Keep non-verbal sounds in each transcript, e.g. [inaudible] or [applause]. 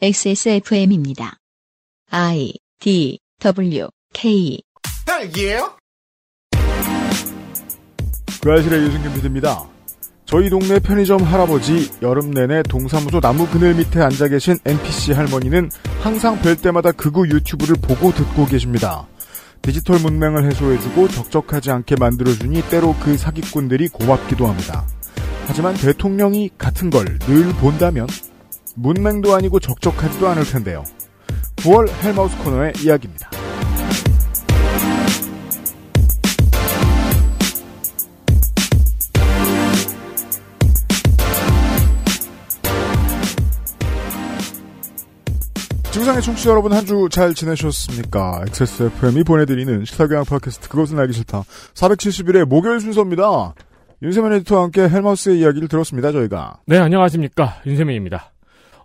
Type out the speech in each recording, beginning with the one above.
XSFM입니다. I D W K 딸기예요? 그 아실의 유승균 PD입니다. 저희 동네 편의점 할아버지 여름 내내 동사무소 나무 그늘 밑에 앉아 계신 NPC 할머니는 항상 뵐 때마다 극우 유튜브를 보고 듣고 계십니다. 디지털 문맹을 해소해주고 적적하지 않게 만들어주니 때로 그 사기꾼들이 고맙기도 합니다. 하지만 대통령이 같은 걸 늘 본다면 문맹도 아니고 적적하지도 않을 텐데요. 9월 헬마우스 코너의 이야기입니다. 지구상의 청취자 여러분 한 주 잘 지내셨습니까? XSFM이 보내드리는 시사교양 팟캐스트 그것은 알기 싫다 471회 목요일 순서입니다. 윤세민 에디터와 함께 헬마우스의 이야기를 들었습니다. 저희가 네, 안녕하십니까. 윤세민입니다.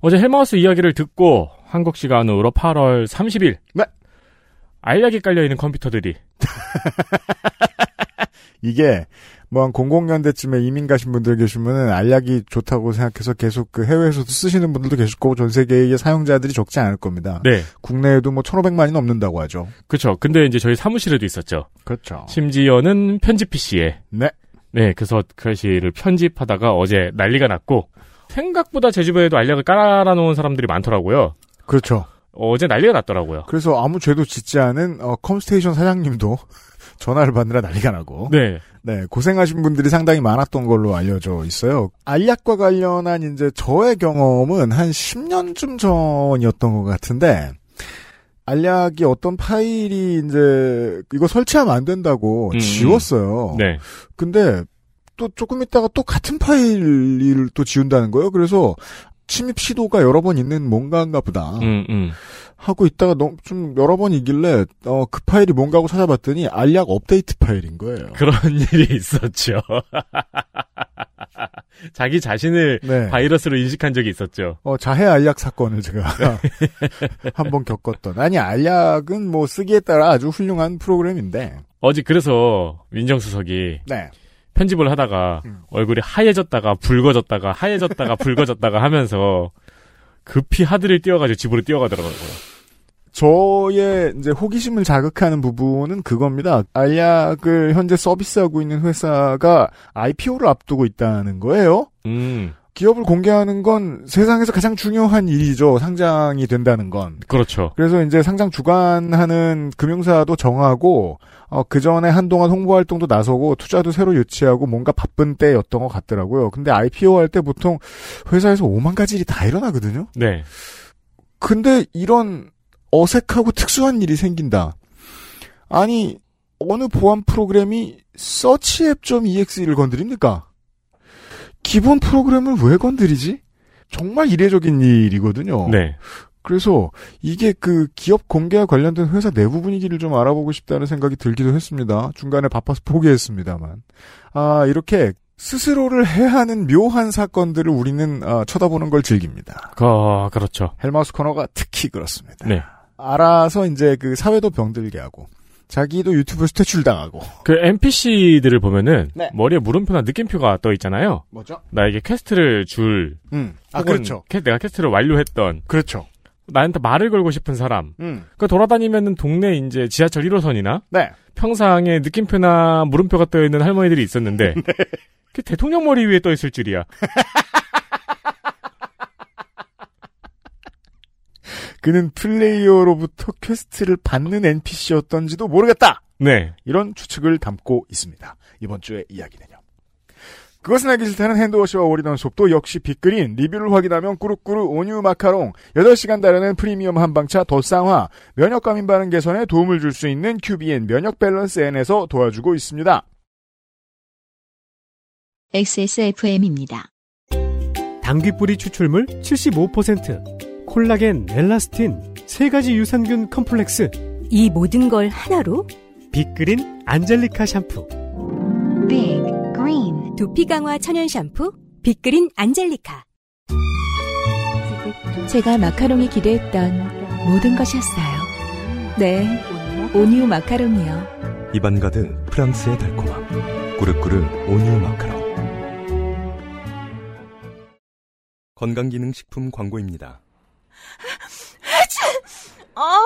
어제 헬마우스 이야기를 듣고 한국 시간으로 8월 30일. 네. 알약이 깔려있는 컴퓨터들이. [laughs] 이게 뭐 한 00년대쯤에 이민 가신 분들 계시면은 알약이 좋다고 생각해서 계속 그 해외에서도 쓰시는 분들도 계실 거고 전 세계의 사용자들이 적지 않을 겁니다. 네. 국내에도 뭐 1,500만이 넘는다고 하죠. 그쵸. 근데 이제 저희 사무실에도 있었죠. 그렇죠. 심지어는 편집 PC에. 네. 네, 그래서 그 글씨를 편집하다가 어제 난리가 났고, 생각보다 제 주변에도 알약을 깔아놓은 사람들이 많더라고요. 그렇죠. 어제 난리가 났더라고요. 그래서 아무 죄도 짓지 않은 어, 컴스테이션 사장님도 [laughs] 전화를 받느라 난리가 나고 네. 네, 고생하신 분들이 상당히 많았던 걸로 알려져 있어요. 알약과 관련한 이제 저의 경험은 한 10년쯤 전이었던 것 같은데, 알약이 어떤 파일이 이제 이거 설치하면 안 된다고 음, 지웠어요. 네. 근데 또 조금 있다가 또 같은 파일을 또 지운다는 거예요. 그래서 침입 시도가 여러 번 있는 뭔가인가 보다. 음, 음. 하고 있다가 너무 좀 여러 번 있길래 어, 그 파일이 뭔가 하고 찾아봤더니 알약 업데이트 파일인 거예요. 그런 [laughs] 일이 있었죠. [laughs] 자기 자신을 네. 바이러스로 인식한 적이 있었죠. 어, 자해 알약 사건을 제가 [laughs] 한번 겪었던. 아니, 알약은 뭐 쓰기에 따라 아주 훌륭한 프로그램인데. 어제 그래서 민정수석이 네. 편집을 하다가 음. 얼굴이 하얘졌다가 붉어졌다가 하얘졌다가 붉어졌다가 하면서 급히 하드를 띄워가지고 집으로 뛰어가더라고요. 저의 이제 호기심을 자극하는 부분은 그겁니다. 알약을 현재 서비스하고 있는 회사가 IPO를 앞두고 있다는 거예요. 음, 기업을 공개하는 건 세상에서 가장 중요한 일이죠. 상장이 된다는 건. 그렇죠. 그래서 이제 상장 주관하는 금융사도 정하고 어, 그 전에 한동안 홍보 활동도 나서고 투자도 새로 유치하고 뭔가 바쁜 때였던 것 같더라고요. 근데 IPO 할 때 보통 회사에서 오만 가지 일이 다 일어나거든요. 네. 근데 이런 어색하고 특수한 일이 생긴다. 아니 어느 보안 프로그램이 서치앱.exe를 건드립니까? 기본 프로그램을 왜 건드리지? 정말 이례적인 일이거든요. 네. 그래서 이게 그 기업 공개와 관련된 회사 내부 분위기를 좀 알아보고 싶다는 생각이 들기도 했습니다. 중간에 바빠서 포기했습니다만. 아, 이렇게 스스로를 해하는 묘한 사건들을 우리는 아, 쳐다보는 걸 즐깁니다. 그, 그렇죠. 헬마우스 코너가 특히 그렇습니다. 네. 알아서 이제 그 사회도 병들게 하고 자기도 유튜브서 퇴출 당하고 그 NPC들을 보면은 네. 머리에 물음표나 느낌표가 떠 있잖아요. 뭐죠? 나에게 quest를 줄 음. 아 그렇죠. 캐- 내가 quest를 완료했던 그렇죠. 나한테 말을 걸고 싶은 사람. 음. 그 돌아다니면은 동네 이제 지하철 1호선이나 네. 평상에 느낌표나 물음표가 떠 있는 할머니들이 있었는데 [laughs] 그 대통령 머리 위에 떠 있을 줄이야. [laughs] 그는 플레이어로부터 퀘스트를 받는 NPC였던지도 모르겠다. 네. 이런 추측을 담고 있습니다. 이번 주의 이야기는요. 그것은 알기 싫다는 핸드워시와 오리던 속도 역시 빅그린, 리뷰를 확인하면 꾸룩꾸룩 온유 마카롱, 8시간 다르는 프리미엄 한방차 더 쌍화, 면역감 인 바른 개선에 도움을 줄 수 있는 큐비엔 면역 밸런스 N에서 도와주고 있습니다. XSFM입니다. 당귀뿌리 추출물 75%, 콜라겐, 엘라스틴, 세 가지 유산균 컴플렉스, 이 모든 걸 하나로 빅그린 안젤리카 샴푸. Big Green 두피 강화 천연 샴푸 빅그린 안젤리카. 제가 마카롱이 기대했던 모든 것이었어요. 네, 온유 마카롱이요. 입안 가득 프랑스의 달콤함. 꾸르꾸르 온유 마카롱. 건강기능식품 광고입니다. 아,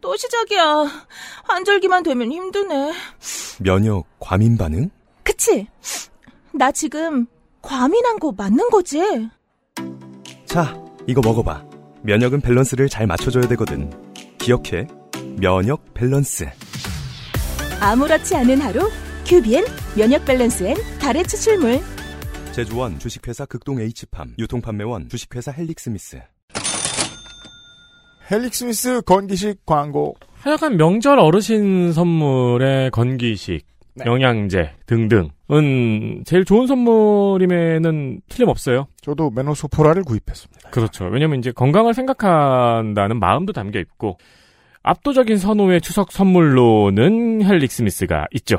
또 시작이야. 환절기만 되면 힘드네. 면역 과민 반응? 그치? 나 지금 과민한 거 맞는 거지? 자, 이거 먹어봐. 면역은 밸런스를 잘 맞춰줘야 되거든. 기억해. 면역 밸런스. 아무렇지 않은 하루 큐비엔 면역 밸런스엔 달의 추출물 제조원 주식회사 극동 H팜. 유통판매원 주식회사 헬릭스미스. 헬릭 스미스 건기식 광고. 하여간 명절 어르신 선물의 건기식, 네. 영양제 등등은 제일 좋은 선물임에는 틀림없어요. 저도 메노소포라를 구입했습니다. 그렇죠. 왜냐면 이제 건강을 생각한다는 마음도 담겨 있고 압도적인 선호의 추석 선물로는 헬릭 스미스가 있죠.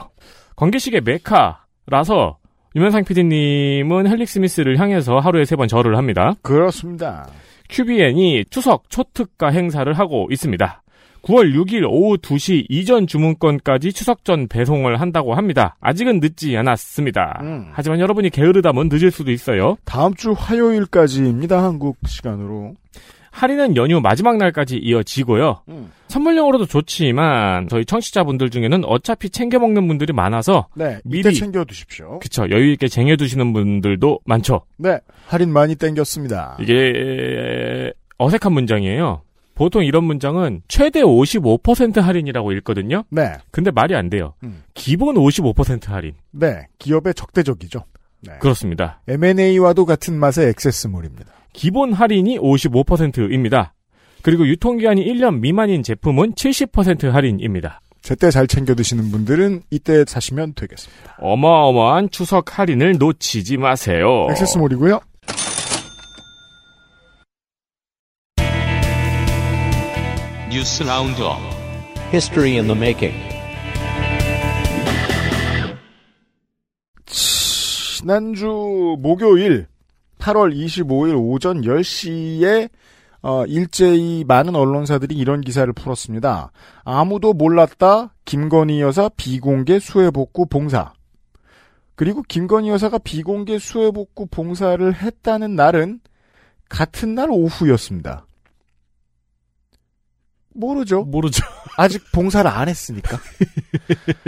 건기식의 메카라서 유면상 PD님은 헬릭 스미스를 향해서 하루에 세 번 절을 합니다. 그렇습니다. QBN이 추석 초특가 행사를 하고 있습니다. 9월 6일 오후 2시 이전 주문권까지 추석 전 배송을 한다고 합니다. 아직은 늦지 않았습니다. 음. 하지만 여러분이 게으르다면 늦을 수도 있어요. 다음 주 화요일까지입니다. 한국 시간으로. 할인은 연휴 마지막 날까지 이어지고요. 선물용으로도 좋지만 저희 청취자분들 중에는 어차피 챙겨 먹는 분들이 많아서 네, 미리- 미리 챙겨 두십시오. 그쵸 여유 있게 쟁여 두시는 분들도 많죠. 네, 할인 많이 땡겼습니다. 이게 어색한 문장이에요. 보통 이런 문장은 최대 55% 할인이라고 읽거든요. 네, 근데 말이 안 돼요. 음. 기본 55% 할인. 네, 기업의 적대적이죠. 네. 그렇습니다. M&A와도 같은 맛의 액세스몰입니다. 기본 할인이 55%입니다. 그리고 유통기한이 1년 미만인 제품은 70% 할인입니다. 제때 잘 챙겨 드시는 분들은 이때 사시면 되겠습니다. 어마어마한 추석 할인을 놓치지 마세요. 액세스몰이고요. 뉴스 Roundup History in the Making 지난주 목요일 8월 25일 오전 10시에 어, 일제히 많은 언론사들이 이런 기사를 풀었습니다. 아무도 몰랐다. 김건희 여사 비공개 수해복구 봉사. 그리고 김건희 여사가 비공개 수해복구 봉사를 했다는 날은 같은 날 오후였습니다. 모르죠. 모르죠. [laughs] 아직 봉사를 안 했으니까.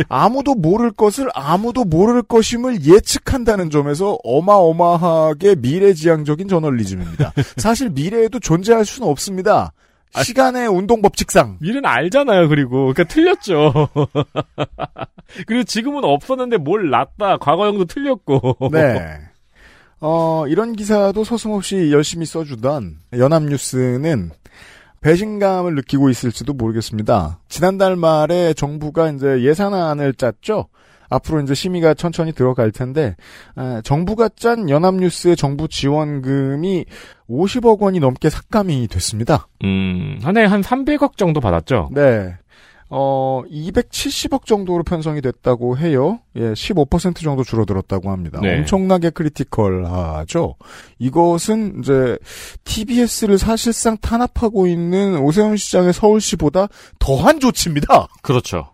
아무도 모를 것을 아무도 모를 것임을 예측한다는 점에서 어마어마하게 미래지향적인 저널리즘입니다. 사실 미래에도 존재할 수는 없습니다. 시간의 운동 법칙상. 미래는 알잖아요, 그리고. 그러니까 틀렸죠. [laughs] 그리고 지금은 없었는데 뭘 놨다. 과거형도 틀렸고. 네. 어, 이런 기사도 서슴없이 열심히 써주던 연합뉴스는 배신감을 느끼고 있을지도 모르겠습니다. 지난달 말에 정부가 이제 예산안을 짰죠. 앞으로 이제 심의가 천천히 들어갈 텐데 아, 정부가 짠 연합뉴스의 정부 지원금이 50억 원이 넘게 삭감이 됐습니다. 음, 한 해에 한 300억 정도 받았죠. 네. 어, 270억 정도로 편성이 됐다고 해요. 예, 15% 정도 줄어들었다고 합니다. 네. 엄청나게 크리티컬하죠. 이것은 이제 TBS를 사실상 탄압하고 있는 오세훈 시장의 서울시보다 더한 조치입니다. 그렇죠.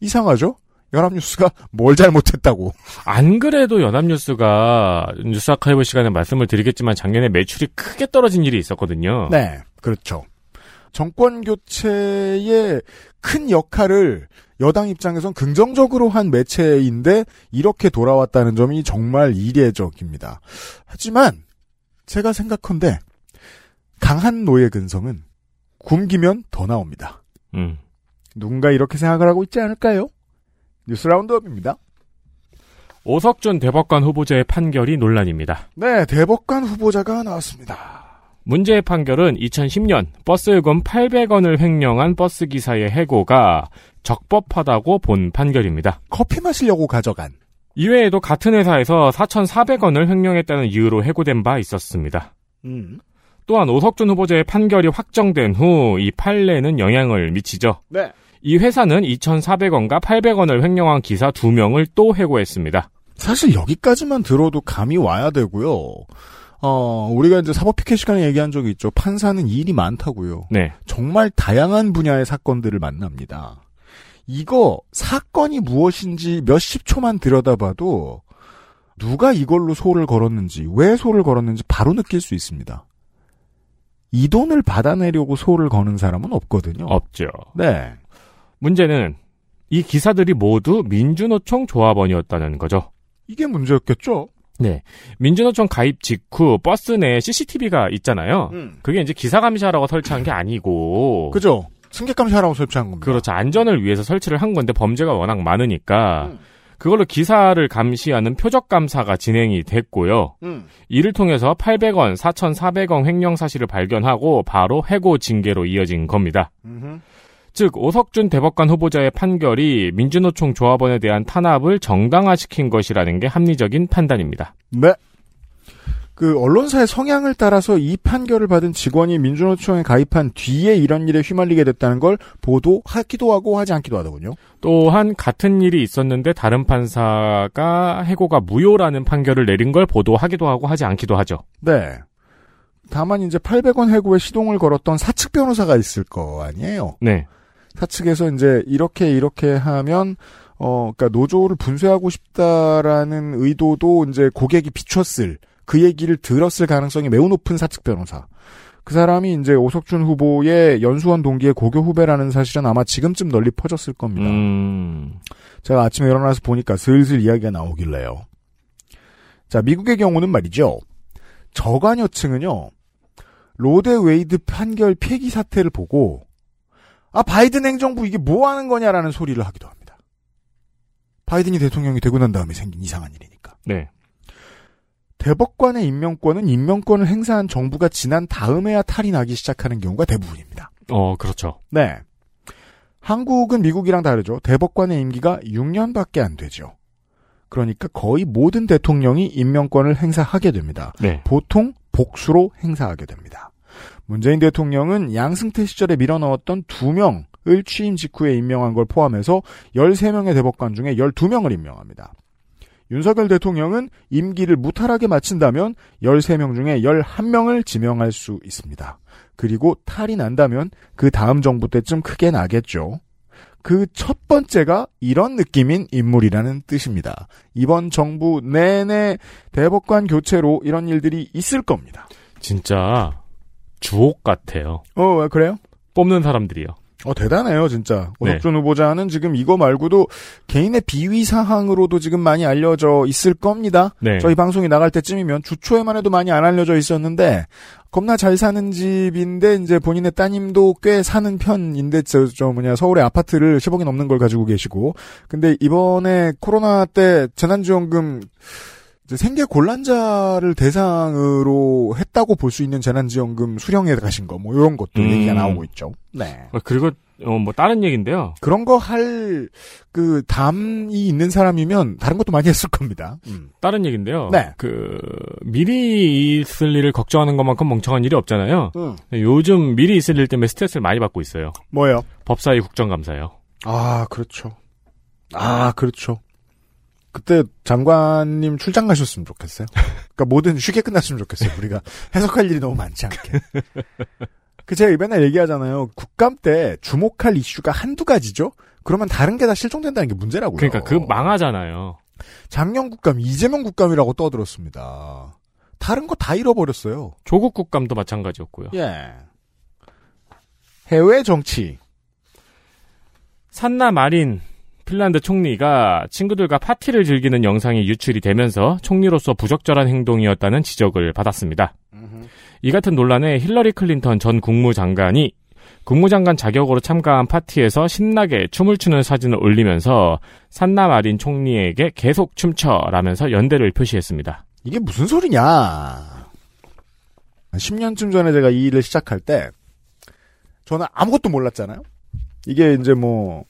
이상하죠? 연합뉴스가 뭘 잘못했다고. 안 그래도 연합뉴스가 뉴스 아카이브 시간에 말씀을 드리겠지만 작년에 매출이 크게 떨어진 일이 있었거든요. 네, 그렇죠. 정권 교체의 큰 역할을 여당 입장에선 긍정적으로 한 매체인데 이렇게 돌아왔다는 점이 정말 이례적입니다. 하지만 제가 생각컨대 강한 노예 근성은 굶기면 더 나옵니다. 음. 누군가 이렇게 생각을 하고 있지 않을까요? 뉴스 Roundup입니다. 오석준 대법관 후보자의 판결이 논란입니다. 네, 대법관 후보자가 나왔습니다. 문제의 판결은 2010년 버스 요금 800원을 횡령한 버스 기사의 해고가 적법하다고 본 판결입니다. 커피 마시려고 가져간. 이외에도 같은 회사에서 4,400원을 횡령했다는 이유로 해고된 바 있었습니다. 음. 또한 오석준 후보자의 판결이 확정된 후 이 판례는 영향을 미치죠. 네. 이 회사는 2,400원과 800원을 횡령한 기사 2명을 또 해고했습니다. 사실 여기까지만 들어도 감이 와야 되고요. 어, 우리가 이제 사법 피켓 시간에 얘기한 적이 있죠. 판사는 일이 많다고요. 네. 정말 다양한 분야의 사건들을 만납니다. 이거 사건이 무엇인지 몇십 초만 들여다봐도 누가 이걸로 소를 걸었는지, 왜 소를 걸었는지 바로 느낄 수 있습니다. 이 돈을 받아내려고 소를 거는 사람은 없거든요. 없죠. 네. 문제는 이 기사들이 모두 민주노총 조합원이었다는 거죠. 이게 문제였겠죠? 네. 민주노총 가입 직후 버스 내에 CCTV가 있잖아요. 그게 이제 기사 감시하라고 설치한 게 아니고. 그죠? 승객 감시하라고 설치한 겁니다. 그렇죠. 안전을 위해서 설치를 한 건데 범죄가 워낙 많으니까 음. 그걸로 기사를 감시하는 표적 감사가 진행이 됐고요. 음. 이를 통해서 800원, 4,400원 횡령 사실을 발견하고 바로 해고 징계로 이어진 겁니다. 음흠. 즉 오석준 대법관 후보자의 판결이 민주노총 조합원에 대한 탄압을 정당화시킨 것이라는 게 합리적인 판단입니다. 네. 그 언론사의 성향을 따라서 이 판결을 받은 직원이 민주노총에 가입한 뒤에 이런 일에 휘말리게 됐다는 걸 보도하기도 하고 하지 않기도 하더군요. 또한 같은 일이 있었는데 다른 판사가 해고가 무효라는 판결을 내린 걸 보도하기도 하고 하지 않기도 하죠. 네. 다만 이제 800원 해고에 시동을 걸었던 사측 변호사가 있을 거 아니에요. 네. 사측에서 이제 이렇게 이렇게 하면 어 그러니까 노조를 분쇄하고 싶다라는 의도도 이제 고객이 비췄을 그 얘기를 들었을 가능성이 매우 높은 사측 변호사. 그 사람이 이제 오석준 후보의 연수원 동기의 고교 후배라는 사실은 아마 지금쯤 널리 퍼졌을 겁니다. 음, 제가 아침에 일어나서 보니까 슬슬 이야기가 나오길래요. 자, 미국의 경우는 말이죠. 저관여층은요, 로 대 웨이드 판결 폐기 사태를 보고, 아, 바이든 행정부 이게 뭐 하는 거냐라는 소리를 하기도 합니다. 바이든이 대통령이 되고 난 다음에 생긴 이상한 일이니까. 네. 대법관의 임명권은 임명권을 행사한 정부가 지난 다음에야 탈이 나기 시작하는 경우가 대부분입니다. 어, 그렇죠. 네. 한국은 미국이랑 다르죠. 대법관의 임기가 6년밖에 안 되죠. 그러니까 거의 모든 대통령이 임명권을 행사하게 됩니다. 네. 보통 복수로 행사하게 됩니다. 문재인 대통령은 양승태 시절에 밀어넣었던 2명을 취임 직후에 임명한 걸 포함해서 13명의 대법관 중에 12명을 임명합니다. 윤석열 대통령은 임기를 무탈하게 마친다면 13명 중에 11명을 지명할 수 있습니다. 그리고 탈이 난다면 그 다음 정부 때쯤 크게 나겠죠. 그 첫 번째가 이런 느낌인 인물이라는 뜻입니다. 이번 정부 내내 대법관 교체로 이런 일들이 있을 겁니다. 진짜 주옥 같아요. 어, 그래요? 뽑는 사람들이요. 어, 대단해요, 진짜. 네. 오석준 후보자는 지금 이거 말고도 개인의 비위 사항으로도 지금 많이 알려져 있을 겁니다. 네. 저희 방송이 나갈 때쯤이면 주초에만 해도 많이 안 알려져 있었는데, 겁나 잘 사는 집인데, 이제 본인의 따님도 꽤 사는 편인데, 저, 저 뭐냐, 서울에 아파트를 10억이 넘는 걸 가지고 계시고, 근데 이번에 코로나 때 재난지원금, 생계 곤란자를 대상으로 했다고 볼 수 있는 재난지원금 수령에 가신 거, 뭐, 이런 것도 음. 얘기가 나오고 있죠. 네. 어, 그리고 어, 뭐 다른 얘기인데요. 그런 거 할, 그, 담이 있는 사람이면 다른 것도 많이 했을 겁니다. 음. 다른 얘기인데요. 네. 그 미리 있을 일을 걱정하는 것만큼 멍청한 일이 없잖아요. 음. 요즘 미리 있을 일 때문에 스트레스를 많이 받고 있어요. 뭐예요? 법사위 국정감사요. 아, 그렇죠. 아, 그렇죠. 그때 장관님 출장 가셨으면 좋겠어요. 그러니까 뭐든 쉽게 끝났으면 좋겠어요. 우리가 해석할 일이 너무 많지 않게. 그 제가 맨날 얘기하잖아요. 국감 때 주목할 이슈가 한두 가지죠. 그러면 다른 게 다 실종된다는 게 문제라고요. 그러니까 그 망하잖아요. 작년 국감 이재명 국감이라고 떠들었습니다. 다른 거 다 잃어버렸어요. 조국 국감도 마찬가지였고요. 예. 해외 정치. 산나 마린 핀란드 총리가 친구들과 파티를 즐기는 영상이 유출이 되면서 총리로서 부적절한 행동이었다는 지적을 받았습니다. 이 같은 논란에 힐러리 클린턴 전 국무장관이 국무장관 자격으로 참가한 파티에서 신나게 춤을 추는 사진을 올리면서 산나 마린 총리에게 계속 춤춰라면서 연대를 표시했습니다. 이게 무슨 소리냐. 10년쯤 전에 제가 이 일을 시작할 때, 저는 아무것도 몰랐잖아요? 이게 이제 뭐,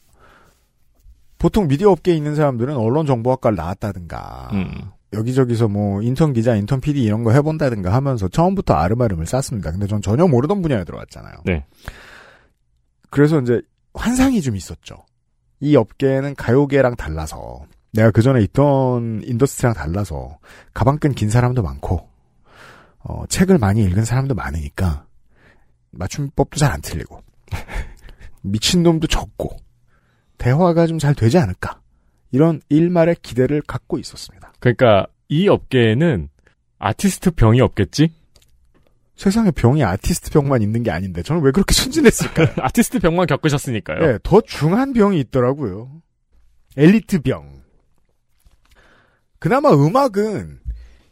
보통 미디어 업계에 있는 사람들은 언론 정보학과를 나왔다든가, 음. 여기저기서 뭐, 인턴 기자, 인턴 PD 이런 거 해본다든가 하면서 처음부터 아름아름을 쌌습니다. 근데 전 전혀 모르던 분야에 들어왔잖아요. 네. 그래서 이제 환상이 좀 있었죠. 이 업계는 가요계랑 달라서, 내가 그 전에 있던 industry랑 달라서, 가방끈 긴 사람도 많고, 어, 책을 많이 읽은 사람도 많으니까, 맞춤법도 잘 안 틀리고, [laughs] 미친놈도 적고, 대화가 좀 잘 되지 않을까. 이런 일말의 기대를 갖고 있었습니다. 그러니까 이 업계에는 아티스트 병이 없겠지? 세상에 병이 아티스트 병만 있는 게 아닌데 저는 왜 그렇게 [laughs] 순진했을까요? [laughs] 아티스트 병만 겪으셨으니까요. 네, 더 중한 병이 있더라고요. 엘리트 병. 그나마 음악은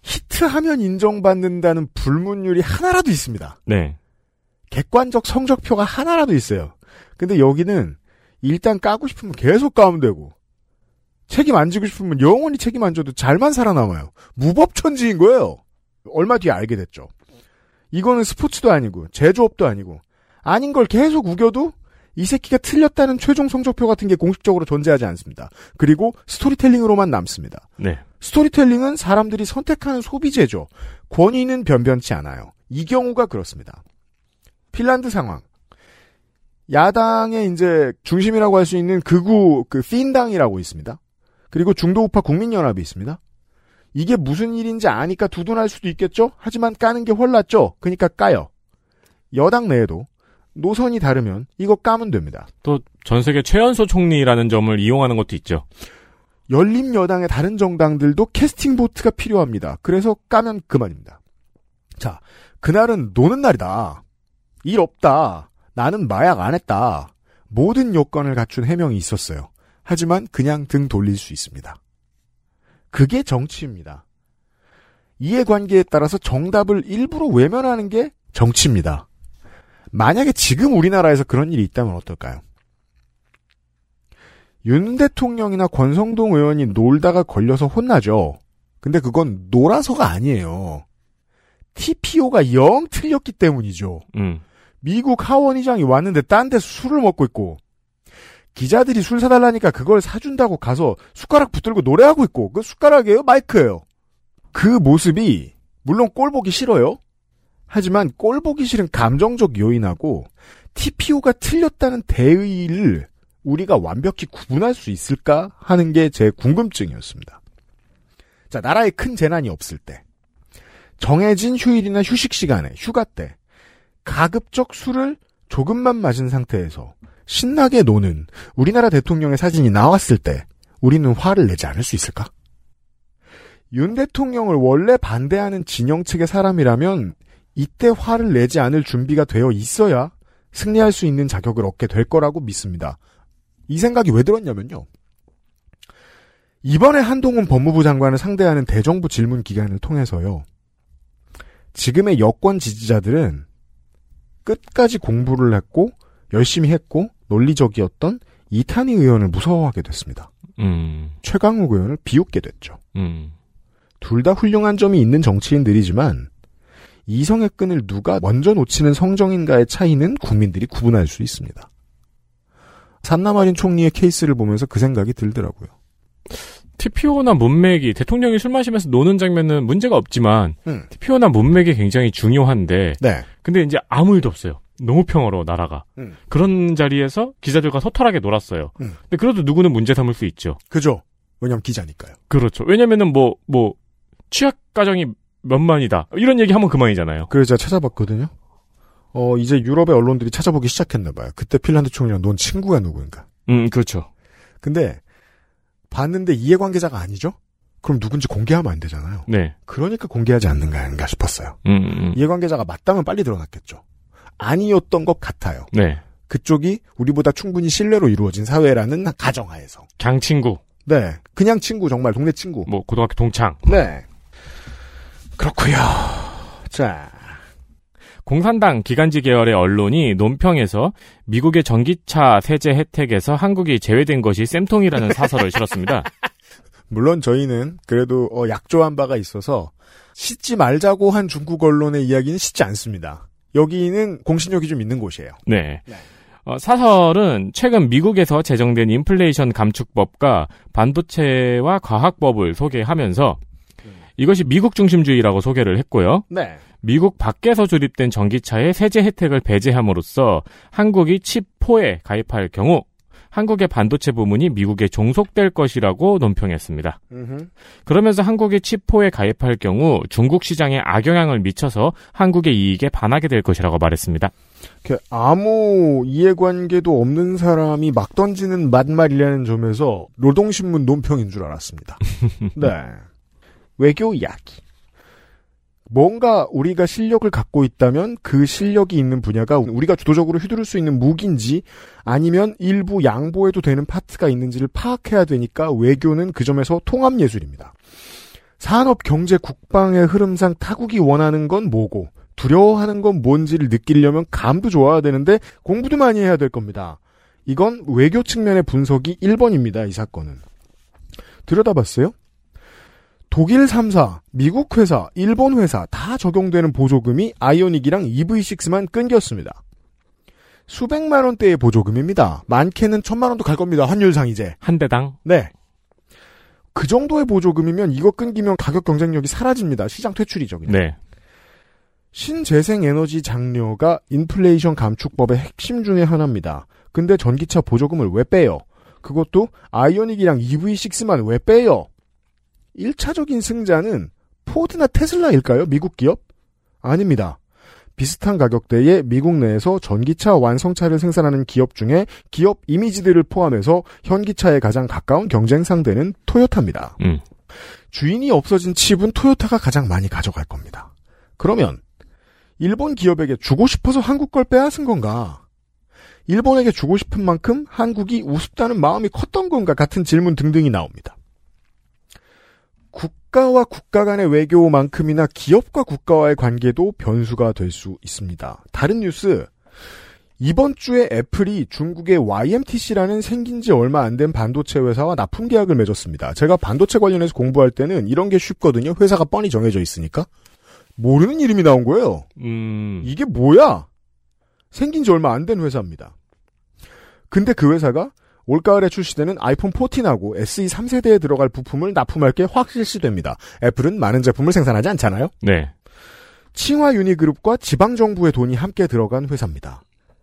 히트하면 인정받는다는 불문율이 하나라도 있습니다. 네. 객관적 성적표가 하나라도 있어요. 근데 여기는 일단 까고 싶으면 계속 까면 되고 책임 안 지고 싶으면 영원히 책임 안 져도 잘만 살아남아요. 무법천지인 거예요. 얼마 뒤에 알게 됐죠. 이거는 스포츠도 아니고 제조업도 아니고 아닌 걸 계속 우겨도 이 새끼가 틀렸다는 최종 성적표 같은 게 공식적으로 존재하지 않습니다. 그리고 스토리텔링으로만 남습니다. 네. 스토리텔링은 사람들이 선택하는 소비재죠. 권위는 변변치 않아요. 이 경우가 그렇습니다. 핀란드 상황. 야당의 이제 중심이라고 할 수 있는 극우 그 핀당이라고 있습니다. 그리고 중도우파 국민연합이 있습니다. 이게 무슨 일인지 아니까 두둔할 수도 있겠죠? 하지만 까는 게 헐났죠? 그러니까 까요. 여당 내에도 노선이 다르면 이거 까면 됩니다. 또 전 세계 최연소 총리라는 점을 이용하는 것도 있죠. 열린 여당의 다른 정당들도 캐스팅 보트가 필요합니다. 그래서 까면 그만입니다. 자, 그날은 노는 날이다. 일 없다. 나는 마약 안 했다. 모든 요건을 갖춘 해명이 있었어요. 하지만 그냥 등 돌릴 수 있습니다. 그게 정치입니다. 이해관계에 따라서 정답을 일부러 외면하는 게 정치입니다. 만약에 지금 우리나라에서 그런 일이 있다면 어떨까요? 윤 대통령이나 권성동 의원이 놀다가 걸려서 혼나죠. 근데 그건 놀아서가 아니에요. TPO가 영 틀렸기 때문이죠. 음. 미국 하원의장이 왔는데 딴 데서 술을 먹고 있고 기자들이 술 사달라니까 그걸 사준다고 가서 숟가락 붙들고 노래하고 있고 그 숟가락이에요? 마이크예요. 그 모습이 물론 꼴 보기 싫어요. 하지만 꼴 보기 싫은 감정적 요인하고 TPO가 틀렸다는 대의를 우리가 완벽히 구분할 수 있을까 하는 게 제 궁금증이었습니다. 자, 나라에 큰 재난이 없을 때 정해진 휴일이나 휴식 시간에 휴가 때 가급적 술을 조금만 마신 상태에서 신나게 노는 우리나라 대통령의 사진이 나왔을 때 우리는 화를 내지 않을 수 있을까? 윤 대통령을 원래 반대하는 진영 측의 사람이라면 이때 화를 내지 않을 준비가 되어 있어야 승리할 수 있는 자격을 얻게 될 거라고 믿습니다. 이 생각이 왜 들었냐면요. 이번에 한동훈 법무부 장관을 상대하는 대정부 질문 기간을 통해서요. 지금의 여권 지지자들은 끝까지 공부를 했고 열심히 했고 논리적이었던 이탄희 의원을 무서워하게 됐습니다. 음. 최강욱 의원을 비웃게 됐죠. 음. 둘다 훌륭한 점이 있는 정치인들이지만 이성의 끈을 누가 먼저 놓치는 성정인가의 차이는 국민들이 구분할 수 있습니다. 산나마린 총리의 케이스를 보면서 그 생각이 들더라고요. TPO나 문맥이 대통령이 술 마시면서 노는 장면은 문제가 없지만 음. TPO나 문맥이 굉장히 중요한데 네. 근데 이제 아무 일도 없어요. 너무 평화로워 나라가. 음. 그런 자리에서 기자들과 소탈하게 놀았어요. 음. 근데 그래도 누구는 문제 삼을 수 있죠. 그죠? 왜냐면 기자니까요. 그렇죠. 왜냐면은 뭐뭐 취약 가정이 몇만이다 이런 얘기 하면 그만이잖아요. 그래서 제가 찾아봤거든요. 어, 이제 유럽의 언론들이 찾아보기 시작했나 봐요. 그때 핀란드 총리랑 논 친구가 누구인가. 음 그렇죠. 근데, 봤는데 이해관계자가 아니죠? 그럼 누군지 공개하면 안 되잖아요. 네. 그러니까 공개하지 않는가 아닌가 싶었어요. 음, 음. 이해관계자가 맞다면 빨리 드러났겠죠. 아니었던 것 같아요. 네. 그쪽이 우리보다 충분히 신뢰로 이루어진 사회라는 가정하에서. 강 친구, 네. 그냥 친구, 정말 동네 친구. 뭐 고등학교 동창. 네. 그렇고요 자. 공산당 기간지 계열의 언론이 논평에서 미국의 전기차 세제 혜택에서 한국이 제외된 것이 쌤통이라는 사설을 실었습니다. [laughs] 물론 저희는 그래도 어, 약조한 바가 있어서 씻지 말자고 한 중국 언론의 이야기는 씻지 않습니다. 여기는 공신력이 좀 있는 곳이에요. 네. 어, 사설은 최근 미국에서 제정된 인플레이션 감축법과 반도체와 과학법을 소개하면서 이것이 미국 중심주의라고 소개를 했고요. 네. 미국 밖에서 조립된 전기차의 세제 혜택을 배제함으로써 한국이 칩4에 가입할 경우 한국의 반도체 부문이 미국에 종속될 것이라고 논평했습니다. 그러면서 한국이 칩4에 가입할 경우 중국 시장에 악영향을 미쳐서 한국의 이익에 반하게 될 것이라고 말했습니다. 이렇게 아무 이해관계도 없는 사람이 막 던지는 맞말이라는 점에서 노동신문 논평인 줄 알았습니다. [laughs] 네. 외교 이야기. 뭔가 우리가 실력을 갖고 있다면 그 실력이 있는 분야가 우리가 주도적으로 휘두를 수 있는 무기인지 아니면 일부 양보해도 되는 파트가 있는지를 파악해야 되니까 외교는 그 점에서 통합 예술입니다. 산업, 경제, 국방의 흐름상 타국이 원하는 건 뭐고 두려워하는 건 뭔지를 느끼려면 감도 좋아야 되는데 공부도 많이 해야 될 겁니다. 이건 외교 측면의 분석이 1번입니다. 이 사건은. 들여다봤어요? 독일 3사, 미국 회사, 일본 회사 다 적용되는 보조금이 아이오닉이랑 EV6만 끊겼습니다. 수백만 원대의 보조금입니다. 많게는 천만 원도 갈 겁니다. 환율상 이제. 한 대당? 네. 그 정도의 보조금이면 이거 끊기면 가격 경쟁력이 사라집니다. 시장 퇴출이죠. 그냥. 네. 신재생 에너지 장려가 인플레이션 감축법의 핵심 중의 하나입니다. 근데 전기차 보조금을 왜 빼요? 그것도 아이오닉이랑 EV6만 왜 빼요? 1차적인 승자는 포드나 테슬라일까요? 미국 기업? 아닙니다. 비슷한 가격대에 미국 내에서 전기차 완성차를 생산하는 기업 중에 기업 이미지들을 포함해서 현기차에 가장 가까운 경쟁 상대는 토요타입니다. 음. 주인이 없어진 칩은 토요타가 가장 많이 가져갈 겁니다. 그러면 일본 기업에게 주고 싶어서 한국 걸 빼앗은 건가? 일본에게 주고 싶은 만큼 한국이 우습다는 마음이 컸던 건가 같은 질문 등등이 나옵니다. 국가와 국가 간의 외교만큼이나 기업과 국가와의 관계도 변수가 될 수 있습니다. 다른 뉴스. 이번 주에 애플이 중국의 YMTC라는 생긴 지 얼마 안 된 반도체 회사와 납품 계약을 맺었습니다. 제가 반도체 관련해서 공부할 때는 이런 게 쉽거든요. 회사가 뻔히 정해져 있으니까. 모르는 이름이 나온 거예요. 음. 이게 뭐야? 생긴 지 얼마 안 된 회사입니다. 근데 그 회사가 올가을에 출시되는 아이폰 14하고 SE 3세대에 들어갈 부품을 납품할 게 확 실시됩니다. 애플은 많은 제품을 생산하지 않잖아요. 네. 칭화 유니그룹과 지방 정부의 돈이 함께 들어간 회사입니다.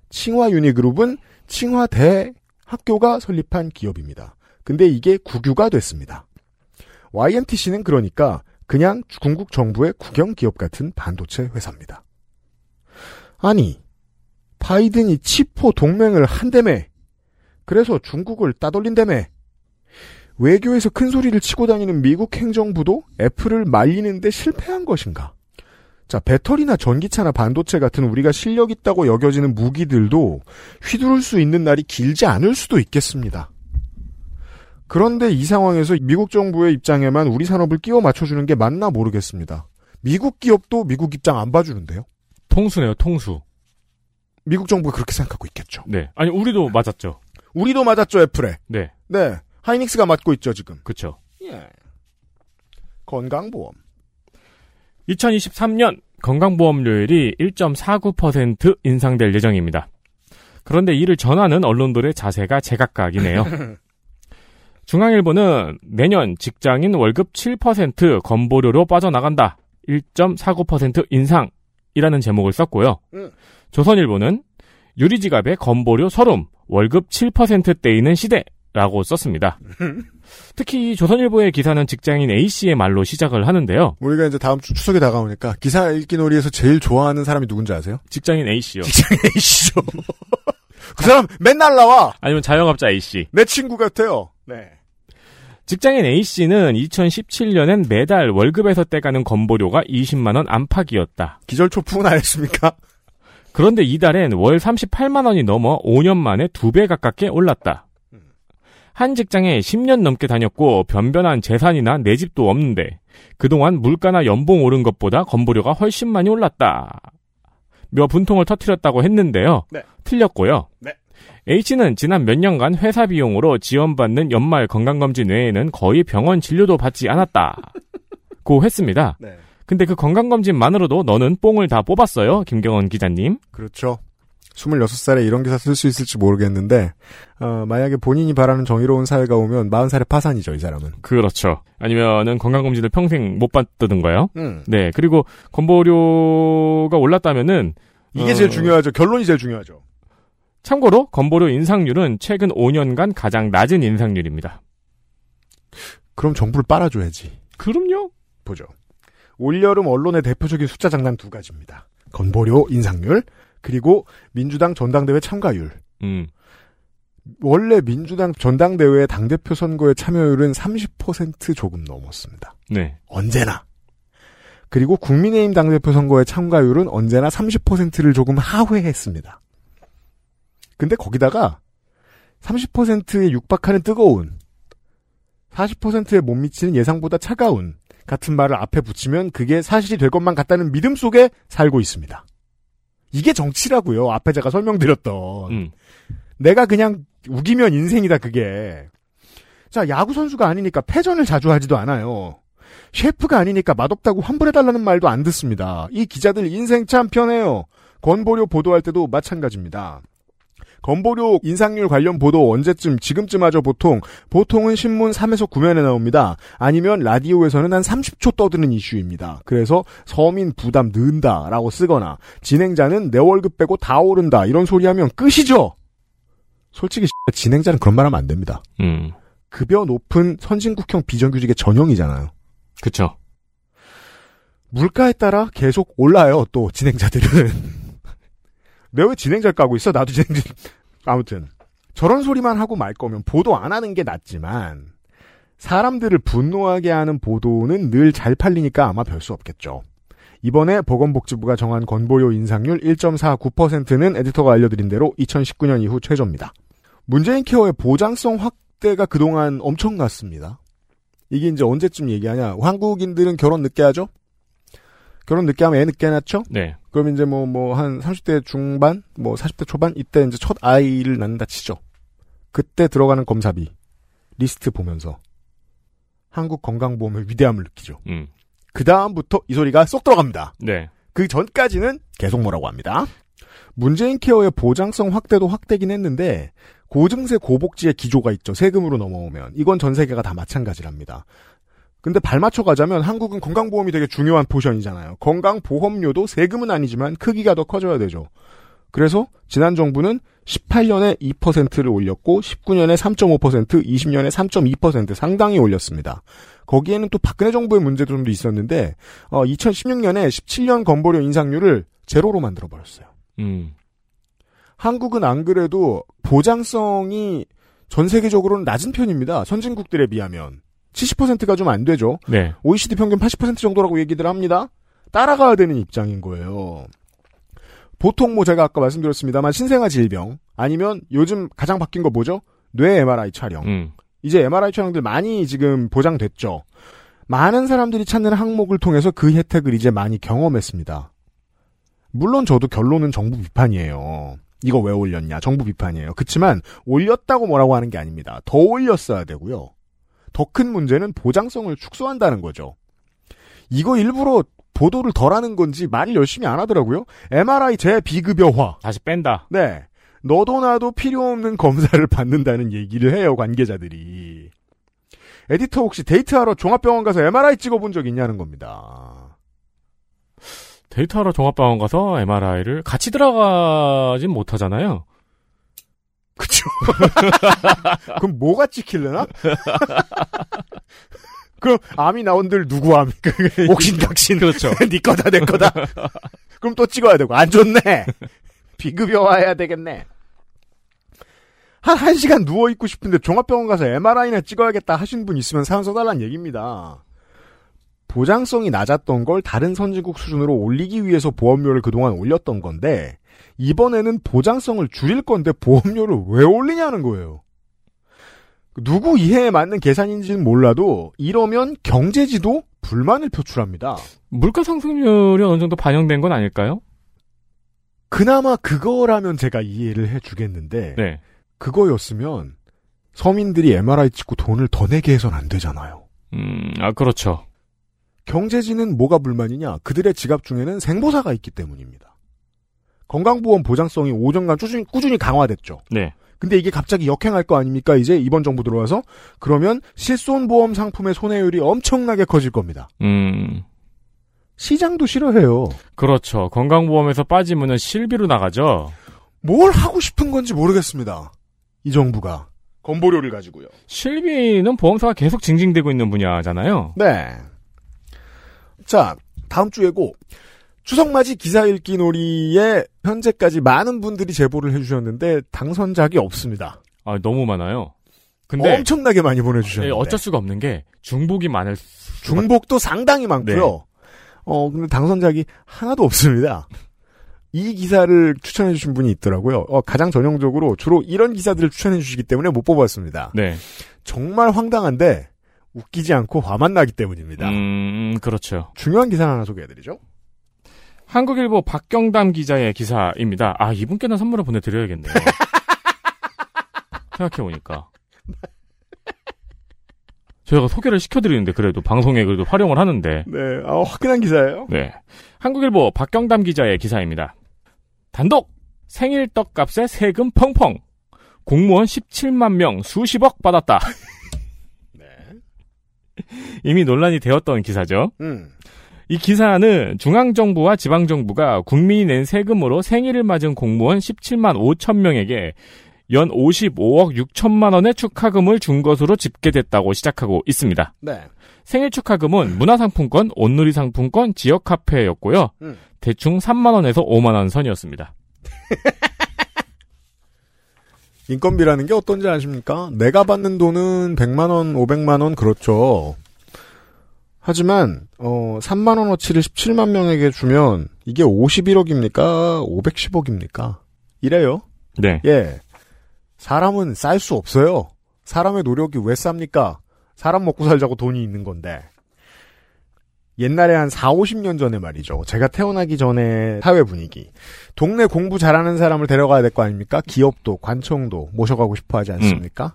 칭화 유니그룹은 칭화대 학교가 설립한 기업입니다. 근데 이게 국유가 됐습니다. YMTC는 그러니까 그냥 중국 정부의 국영 기업 같은 반도체 회사입니다. 아니, 바이든이 치포 동맹을 한다며 그래서 중국을 따돌린다며 외교에서 큰 소리를 치고 다니는 미국 행정부도 애플을 말리는데 실패한 것인가? 자, 배터리나 전기차나 반도체 같은 우리가 실력 있다고 여겨지는 무기들도 휘두를 수 있는 날이 길지 않을 수도 있겠습니다. 그런데 이 상황에서 미국 정부의 입장에만 우리 산업을 끼워 맞춰주는 게 맞나 모르겠습니다. 미국 기업도 미국 입장 안 봐주는데요? 통수네요, 통수. 미국 정부가 그렇게 생각하고 있겠죠. 네. 아니, 우리도 맞았죠. 우리도 맞았죠, 애플에. 네. 네. 하이닉스가 맞고 있죠, 지금. 그쵸. 예. 건강보험. 2023년 건강보험료율이 1.49% 인상될 예정입니다. 그런데 이를 전하는 언론들의 자세가 제각각이네요. [laughs] 중앙일보는 내년 직장인 월급 7% 건보료로 빠져나간다. 1.49% 인상이라는 제목을 썼고요. 음. 조선일보는 유리지갑에 건보료 서름, 월급 7%대이는 시대라고 썼습니다. [laughs] 특히 조선일보의 기사는 직장인 A씨의 말로 시작을 하는데요. 우리가 이제 다음 주 추석이 다가오니까 기사 읽기 놀이에서 제일 좋아하는 사람이 누군지 아세요? 직장인 A씨요. 직장인 A씨죠. [laughs] 그 사람 맨날 나와. 아니면 자영업자 A씨. 내 친구 같아요. 네. 직장인 A씨는 2017년엔 매달 월급에서 떼가는 건보료가 20만원 안팎이었다. 기절초풍은 안 했습니까? 그런데 이달엔 월 38만 원이 넘어 5년 만에 2배 가깝게 올랐다. 한 직장에 10년 넘게 다녔고 변변한 재산이나 내 집도 없는데 그동안 물가나 연봉 오른 것보다 건보료가 훨씬 많이 올랐다. 며 분통을 터뜨렸다고 했는데요. 네. 틀렸고요. 네. H는 지난 몇 년간 회사 비용으로 지원받는 연말 건강검진 외에는 거의 병원 진료도 받지 않았다. [laughs] 고 했습니다. 네. 근데 그 건강검진만으로도 너는 뽕을 다 뽑았어요, 김경원 기자님. 그렇죠. 26살에 이런 기사 쓸 수 있을지 모르겠는데, 어, 만약에 본인이 바라는 정의로운 사회가 오면 40살에 파산이죠, 이 사람은. 그렇죠. 아니면은 건강검진을 평생 못 받던가요? 음. 네, 그리고 건보료가 올랐다면은 이게 어, 제일 중요하죠. 결론이 제일 중요하죠. 참고로 건보료 인상률은 최근 5년간 가장 낮은 인상률입니다. 그럼 정부를 빨아줘야지. 그럼요. 보죠. 올여름 언론의 대표적인 숫자 장난 두 가지입니다. 건보료 인상률, 그리고 민주당 전당대회 참가율. 음. 원래 민주당 전당대회 당대표 선거의 참여율은 30% 조금 넘었습니다. 네. 언제나. 그리고 국민의힘 당대표 선거의 참가율은 언제나 30%를 조금 하회했습니다. 근데 거기다가 30%에 육박하는 뜨거운 40%에 못 미치는 예상보다 차가운 같은 말을 앞에 붙이면 그게 사실이 될 것만 같다는 믿음 속에 살고 있습니다. 이게 정치라고요. 앞에 제가 설명드렸던. 음. 내가 그냥 우기면 인생이다 그게. 자 야구 선수가 아니니까 패전을 자주 하지도 않아요. 셰프가 아니니까 맛없다고 환불해달라는 말도 안 듣습니다. 이 기자들 인생 참 편해요. 건보료 보도할 때도 마찬가지입니다. 건보료 인상률 관련 보도 언제쯤 지금쯤 하죠 보통 보통은 신문 3에서 9면에 나옵니다. 아니면 라디오에서는 한 30초 떠드는 이슈입니다. 그래서 서민 부담 는다라고 쓰거나 진행자는 내 월급 빼고 다 오른다 이런 소리 하면 끝이죠. 솔직히 [laughs] 진행자는 그런 말 하면 안 됩니다. 음. 급여 높은 선진국형 비정규직의 전형이잖아요. 그쵸. 물가에 따라 계속 올라요. 또 진행자들은. [laughs] 내가 왜 진행자를 까고 있어? 나도 진행자. [laughs] 아무튼 저런 소리만 하고 말 거면 보도 안 하는 게 낫지만 사람들을 분노하게 하는 보도는 늘 잘 팔리니까 아마 별 수 없겠죠. 이번에 보건복지부가 정한 건보료 인상률 1.49%는 에디터가 알려드린 대로 2019년 이후 최저입니다. 문재인 케어의 보장성 확대가 그동안 엄청났습니다. 이게 이제 언제쯤 얘기하냐. 한국인들은 결혼 늦게 하죠? 결혼 늦게 하면 애 늦게 낳죠? 네. 그럼 이제 뭐, 뭐, 한 30대 중반, 뭐 40대 초반, 이때 이제 첫 아이를 낳는다 치죠. 그때 들어가는 검사비, 리스트 보면서, 한국 건강보험의 위대함을 느끼죠. 음. 그 다음부터 이 소리가 쏙 들어갑니다. 네. 그 전까지는 계속 뭐라고 합니다. 문재인 케어의 보장성 확대도 확대긴 했는데 고증세 고복지의 기조가 있죠. 세금으로 넘어오면 이건 전 세계가 다 마찬가지랍니다. 근데 발 맞춰 가자면 한국은 건강보험이 되게 중요한 portion이잖아요. 건강보험료도 세금은 아니지만 크기가 더 커져야 되죠. 그래서 지난 정부는 18년에 2%를 올렸고 19년에 3.5%, 20년에 3.2% 상당히 올렸습니다. 거기에는 또 박근혜 정부의 문제도 좀 있었는데 어, 2016년에 17년 건보료 인상률을 제로로 만들어 버렸어요. 음. 한국은 안 그래도 보장성이 전 세계적으로는 낮은 편입니다. 선진국들에 비하면 70%가 좀 안 되죠. 네. OECD 평균 80% 정도라고 얘기들 합니다. 따라가야 되는 입장인 거예요. 보통 뭐 제가 아까 말씀드렸습니다만 신생아 질병 아니면 요즘 가장 바뀐 거 뭐죠? 뇌 MRI 촬영. 음. 이제 MRI 촬영들 많이 지금 보장됐죠. 많은 사람들이 찾는 항목을 통해서 그 혜택을 이제 많이 경험했습니다. 물론 저도 결론은 정부 비판이에요. 이거 왜 올렸냐? 정부 비판이에요. 그렇지만 올렸다고 뭐라고 하는 게 아닙니다. 더 올렸어야 되고요. 더 큰 문제는 보장성을 축소한다는 거죠. 이거 일부러 보도를 덜 하는 건지 말을 열심히 안 하더라고요. MRI 재비급여화. 다시 뺀다. 네. 너도 나도 필요 없는 검사를 받는다는 얘기를 해요, 관계자들이. 에디터 혹시 데이트하러 종합병원 가서 MRI 찍어본 적 있냐는 겁니다. 데이트하러 종합병원 가서 MRI를 같이 들어가진 못하잖아요. 그쵸. [laughs] 그럼 뭐가 찍힐래나? [laughs] 그럼 암이 나온들 누구 암? 옥신각신. 그렇죠. [laughs] 네 거다 내 거다. 그럼 또 찍어야 되고 안 좋네. 비급여 와야 되겠네. 한 1시간 누워있고 싶은데 종합병원 가서 MRI나 찍어야겠다 하신 분 있으면 사연 써달란 얘기입니다. 보장성이 낮았던 걸 다른 선진국 수준으로 올리기 위해서 보험료를 그동안 올렸던 건데 이번에는 보장성을 줄일 건데 보험료를 왜 올리냐는 거예요. 누구 이해에 맞는 계산인지는 몰라도 이러면 경제지도 불만을 표출합니다. 물가 상승률이 어느 정도 반영된 건 아닐까요? 그나마 그거라면 제가 이해를 해주겠는데 네. 그거였으면 서민들이 MRI 찍고 돈을 더 내게 해선 안 되잖아요. 음, 아, 그렇죠. 경제지는 뭐가 불만이냐? 그들의 지갑 중에는 생보사가 있기 때문입니다. 건강보험 보장성이 5년간 꾸준히, 꾸준히 강화됐죠. 네. 근데 이게 갑자기 역행할 거 아닙니까? 이제 이번 정부 들어와서 그러면 실손보험 상품의 손해율이 엄청나게 커질 겁니다. 음, 시장도 싫어해요. 그렇죠. 건강보험에서 빠지면은 실비로 나가죠. 뭘 하고 싶은 건지 모르겠습니다. 이 정부가 건보료를 가지고요. 실비는 보험사가 계속 징징대고 있는 분야잖아요. 네. 자, 다음 주에고 추석맞이 기사 읽기 놀이에 현재까지 많은 분들이 제보를 해주셨는데 당선작이 없습니다. 아, 너무 많아요. 근데 엄청나게 많이 예, 보내주셨는데 어쩔 수가 없는 게 중복이 많을 수 중복도 상당히 많고요. 어, 근데 당선작이 하나도 없습니다. 이 기사를 추천해 주신 분이 있더라고요. 어, 가장 전형적으로 주로 이런 기사들을 추천해 주시기 때문에 못 뽑았습니다. 네. 정말 황당한데 웃기지 않고 화만 나기 때문입니다. 음, 그렇죠. 중요한 기사 하나 소개해 드리죠. 한국일보 박경담 기자의 기사입니다. 아, 이분께는 선물을 보내드려야겠네요. [laughs] 생각해보니까. 저희가 소개를 시켜드리는데, 그래도 방송에 그래도 활용을 하는데. 네, 아, 화끈한 기사예요. 네. 한국일보 박경담 기자의 기사입니다. 단독! 생일 떡값에 세금 펑펑! 공무원 17만 명 수십억 받았다. [laughs] [laughs] 이미 논란이 되었던 기사죠. 음. 이 기사는 중앙정부와 지방정부가 국민이 낸 세금으로 생일을 맞은 공무원 17만 5천 명에게 연 55억 6천만 원의 축하금을 준 것으로 집계됐다고 시작하고 있습니다. 네. 생일 축하금은 문화상품권, 온누리 상품권, 지역 카페였고요. 음. 대충 3만 원에서 5만 원 선이었습니다. 인건비라는 게 어떤지 아십니까? 내가 받는 돈은 100만 원, 500만 원, 그렇죠. 하지만, 어, 3만 원어치를 17만 명에게 주면, 이게 51억입니까? 510억입니까? 이래요. 네. 예. 사람은 쌀 수 없어요. 사람의 노력이 왜 쌉니까? 사람 먹고 살자고 돈이 있는 건데. 옛날에 한 4, 50년 전에 말이죠. 제가 태어나기 전에 사회 분위기. 동네 공부 잘하는 사람을 데려가야 될 거 아닙니까? 기업도, 관청도 모셔가고 싶어 하지 않습니까?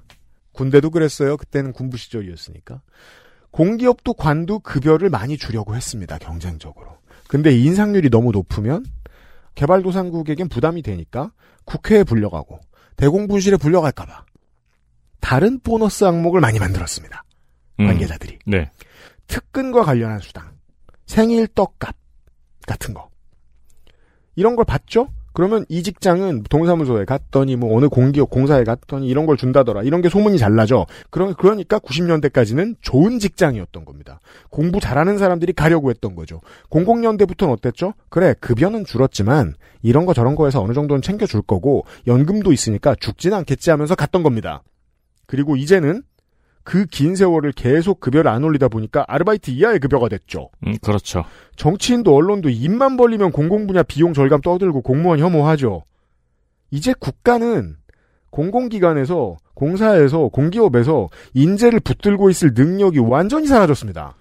군대도 그랬어요. 그때는 군부 시절이었으니까. 공기업도 관도 급여를 많이 주려고 했습니다. 경쟁적으로. 근데 인상률이 너무 높으면 개발도상국에겐 부담이 되니까 국회에 불려가고 대공분실에 불려갈까봐 다른 보너스 항목을 많이 만들었습니다. 음. 관계자들이. 네. 특근과 관련한 수당, 생일 떡값 같은 거. 이런 걸 받죠? 그러면 이 직장은 동사무소에 갔더니 뭐 어느 공기업 공사에 갔더니 이런 걸 준다더라. 이런 게 소문이 잘 나죠. 그러, 그러니까 90년대까지는 좋은 직장이었던 겁니다. 공부 잘하는 사람들이 가려고 했던 거죠. 00년대부터는 어땠죠? 그래, 급여는 줄었지만 이런 거 저런 거에서 어느 정도는 챙겨줄 거고 연금도 있으니까 죽지는 않겠지 하면서 갔던 겁니다. 그리고 이제는 그 긴 세월을 계속 급여를 안 올리다 보니까 아르바이트 이하의 급여가 됐죠. 음, 그렇죠. 정치인도 언론도 입만 벌리면 공공분야 비용 절감 떠들고 공무원 혐오하죠. 이제 국가는 공공기관에서 공사에서 공기업에서 인재를 붙들고 있을 능력이 완전히 사라졌습니다.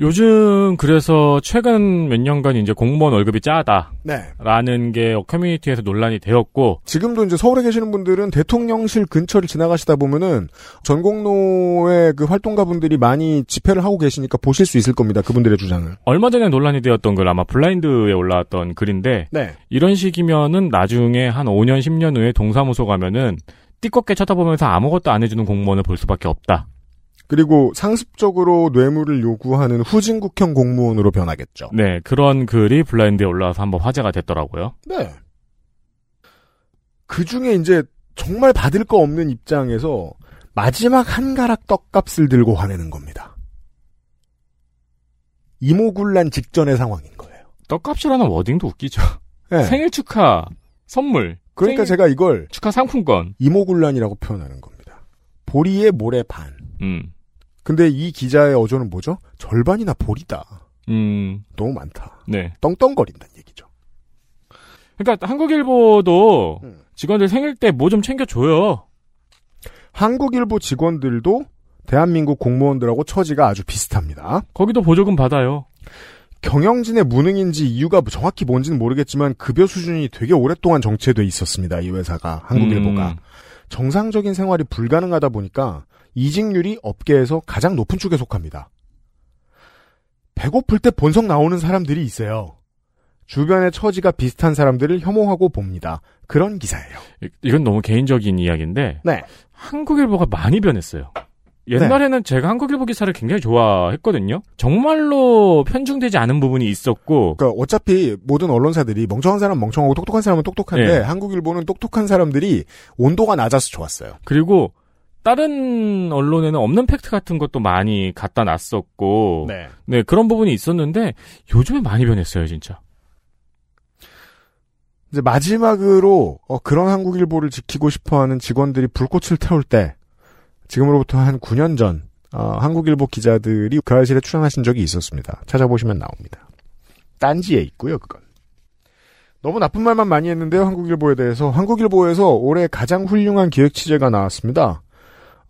요즘 그래서 최근 몇 년간 이제 공무원 월급이 짜다. 네. 라는 게 커뮤니티에서 논란이 되었고 지금도 이제 서울에 계시는 분들은 대통령실 근처를 지나가시다 보면은 전공로의 그 활동가분들이 많이 집회를 하고 계시니까 보실 수 있을 겁니다. 그분들의 주장을. 얼마 전에 논란이 되었던 글 아마 블라인드에 올라왔던 글인데 네. 이런 식이면은 나중에 한 5년 10년 후에 동사무소 가면은 띠껍게 쳐다보면서 아무것도 안 해주는 공무원을 볼 수밖에 없다. 그리고 상습적으로 뇌물을 요구하는 후진국형 공무원으로 변하겠죠. 네, 그런 글이 블라인드에 올라와서 한번 화제가 됐더라고요. 네. 그 중에 이제 정말 받을 거 없는 입장에서 마지막 한 가락 떡값을 들고 화내는 겁니다. 이모군란 직전의 상황인 거예요. 떡값이라는 워딩도 웃기죠. 네. [laughs] 생일 축하 선물. 그러니까 제가 이걸 축하 상품권. 이모군란이라고 표현하는 겁니다. 보리의 모래 반. 음. 근데 이 기자의 어조는 뭐죠? 절반이나 보리다. 음. 너무 많다. 네. 떵떵거린다는 얘기죠. 그러니까 한국일보도 음. 직원들 생일 때 뭐 좀 챙겨줘요. 한국일보 직원들도 대한민국 공무원들하고 처지가 아주 비슷합니다. 거기도 보조금 받아요. 경영진의 무능인지 이유가 정확히 뭔지는 모르겠지만 급여 수준이 되게 오랫동안 정체돼 있었습니다. 이 회사가 한국일보가 음. 정상적인 생활이 불가능하다 보니까 이직률이 업계에서 가장 높은 쪽에 속합니다. 배고플 때 본성 나오는 사람들이 있어요. 주변의 처지가 비슷한 사람들을 혐오하고 봅니다. 그런 기사예요. 이- 이건 너무 개인적인 이야기인데 네. 한국일보가 많이 변했어요. 옛날에는 제가 한국일보 기사를 굉장히 좋아했거든요. 정말로 편중되지 않은 부분이 있었고 그러니까 어차피 모든 언론사들이 멍청한 사람 멍청하고 똑똑한 사람은 똑똑한데 네. 한국일보는 똑똑한 사람들이 온도가 낮아서 좋았어요. 그리고 다른 언론에는 없는 팩트 같은 것도 많이 갖다 놨었고 네. 네, 그런 부분이 있었는데 요즘에 많이 변했어요, 진짜. 이제 마지막으로 어, 그런 한국일보를 지키고 싶어하는 직원들이 불꽃을 태울 때 지금으로부터 한 9년 전 어, 한국일보 기자들이 그 알실에 출연하신 적이 있었습니다. 찾아보시면 나옵니다. 딴지에 있고요, 그건. 너무 나쁜 말만 많이 했는데요, 한국일보에 대해서. 한국일보에서 올해 가장 훌륭한 기획 취재가 나왔습니다.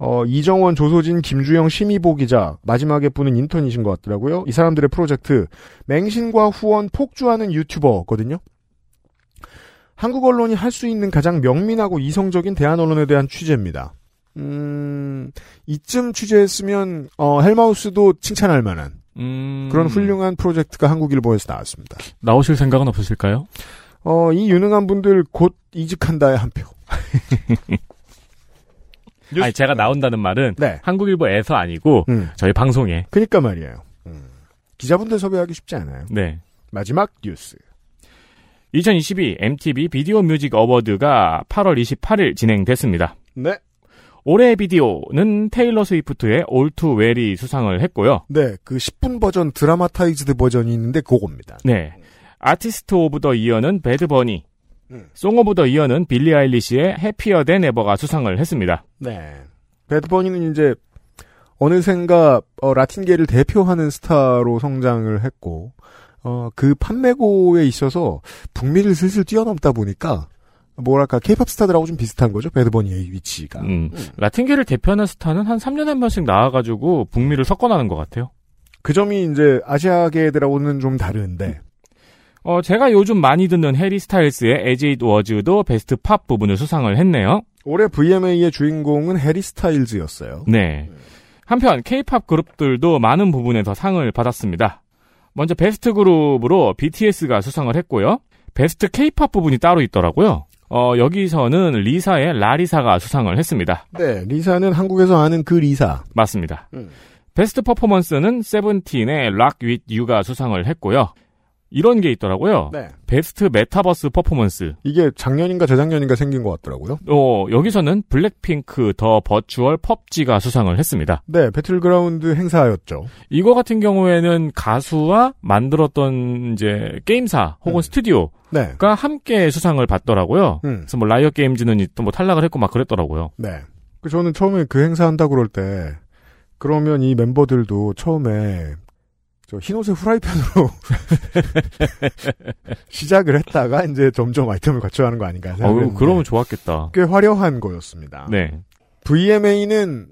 어, 이정원, 조소진, 김주영, 심의보 기자, 마지막에 분은 인턴이신 것 같더라고요. 이 사람들의 프로젝트, 맹신과 후원 폭주하는 유튜버거든요. 한국 언론이 할 수 있는 가장 명민하고 이성적인 대한 언론에 대한 취재입니다. 음, 이쯤 취재했으면, 어, 헬마우스도 칭찬할 만한 음, 그런 훌륭한 프로젝트가 한국일보에서 나왔습니다. 나오실 생각은 없으실까요? 어, 이 유능한 분들 곧 이직한다의 한 표. [laughs] 뉴스- 아니 제가 나온다는 말은 네. 한국일보에서 아니고 음. 저희 방송에. 그니까 말이에요. 음. 기자분들 섭외하기 쉽지 않아요. 네. 마지막 뉴스. 2022 MTV 비디오 뮤직 어워드가 8월 28일 진행됐습니다. 네. 올해의 비디오는 테일러 스위프트의 Too Well이 수상을 했고요. 네, 그 10분 버전 dramatized 버전이 있는데 그겁니다. 네. Artist of the Year는 배드 버니, 음. Song of the Year는 빌리 아일리시의 Happier Than Ever가 수상을 했습니다. 네. 배드버니는 이제 어느샌가 어, 라틴계를 대표하는 스타로 성장을 했고 어, 그 판매고에 있어서 북미를 슬슬 뛰어넘다 보니까 뭐랄까 케이팝 스타들하고 좀 비슷한 거죠. 배드버니의 위치가. 음, 라틴계를 대표하는 스타는 한 3년에 한 번씩 나와가지고 북미를 석권하는 것 같아요. 그 점이 이제 아시아계들하고는 좀 다른데 어, 제가 요즘 많이 듣는 해리 스타일스의 As It Was도 Best Pop 부분을 수상을 했네요. 올해 VMA의 주인공은 해리 스타일즈였어요. 네. 한편 케이팝 그룹들도 많은 부분에서 상을 받았습니다. 먼저 Best Group으로 BTS가 수상을 했고요. Best K-pop 부분이 따로 있더라고요. 어, 여기서는 리사의 Lalisa가 수상을 했습니다. 네, 리사는 한국에서 아는 그 리사. 맞습니다. 음. Best Performance는 세븐틴의 Rock with you가 수상을 했고요. 이런 게 있더라고요. 네. Best Metaverse Performance. 이게 작년인가 재작년인가 생긴 것 같더라고요. 어, 여기서는 블랙핑크 The Virtual 펍지가 수상을 했습니다. 네, 배틀그라운드 행사였죠. 이거 같은 경우에는 가수와 만들었던 이제 게임사 혹은 음. 스튜디오가 네. 함께 수상을 받더라고요. 음. 그래서 뭐 라이엇 게임즈는 또 뭐 탈락을 했고 막 그랬더라고요. 네. 그 저는 처음에 그 행사 한다고 그럴 때, 그러면 이 멤버들도 처음에, 저 흰옷의 후라이팬으로 [laughs] 시작을 했다가 이제 점점 아이템을 갖춰가는 거 아닌가 어, 생각했는데 그러면 좋았겠다. 꽤 화려한 거였습니다. 네. VMA는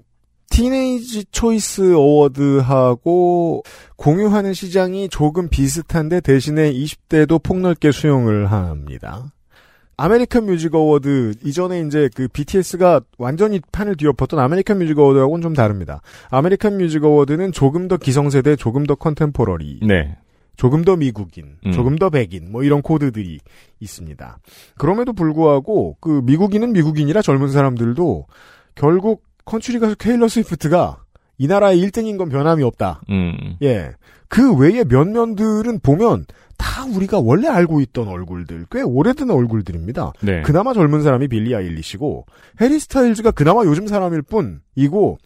티네이지 초이스 어워드하고 공유하는 시장이 조금 비슷한데 대신에 20대도 폭넓게 수용을 합니다. 아메리칸 뮤직 어워드 이전에 이제 그 BTS가 완전히 판을 뒤엎었던 아메리칸 뮤직 어워드하고는 좀 다릅니다. 아메리칸 뮤직 어워드는 조금 더 기성세대, 조금 더 contemporary, 네. 조금 더 미국인, 음. 조금 더 백인, 뭐 이런 코드들이 있습니다. 그럼에도 불구하고 그 미국인은 미국인이라 젊은 사람들도 결국 컨츄리 가수 테일러 스위프트가 이 나라의 1등인 건 변함이 없다. 음. 예. 그 외의 면면들은 보면 다 우리가 원래 알고 있던 얼굴들, 꽤 오래된 얼굴들입니다. 네. 그나마 젊은 사람이 빌리 아일리시고 해리 스타일즈가 그나마 요즘 사람일 뿐이고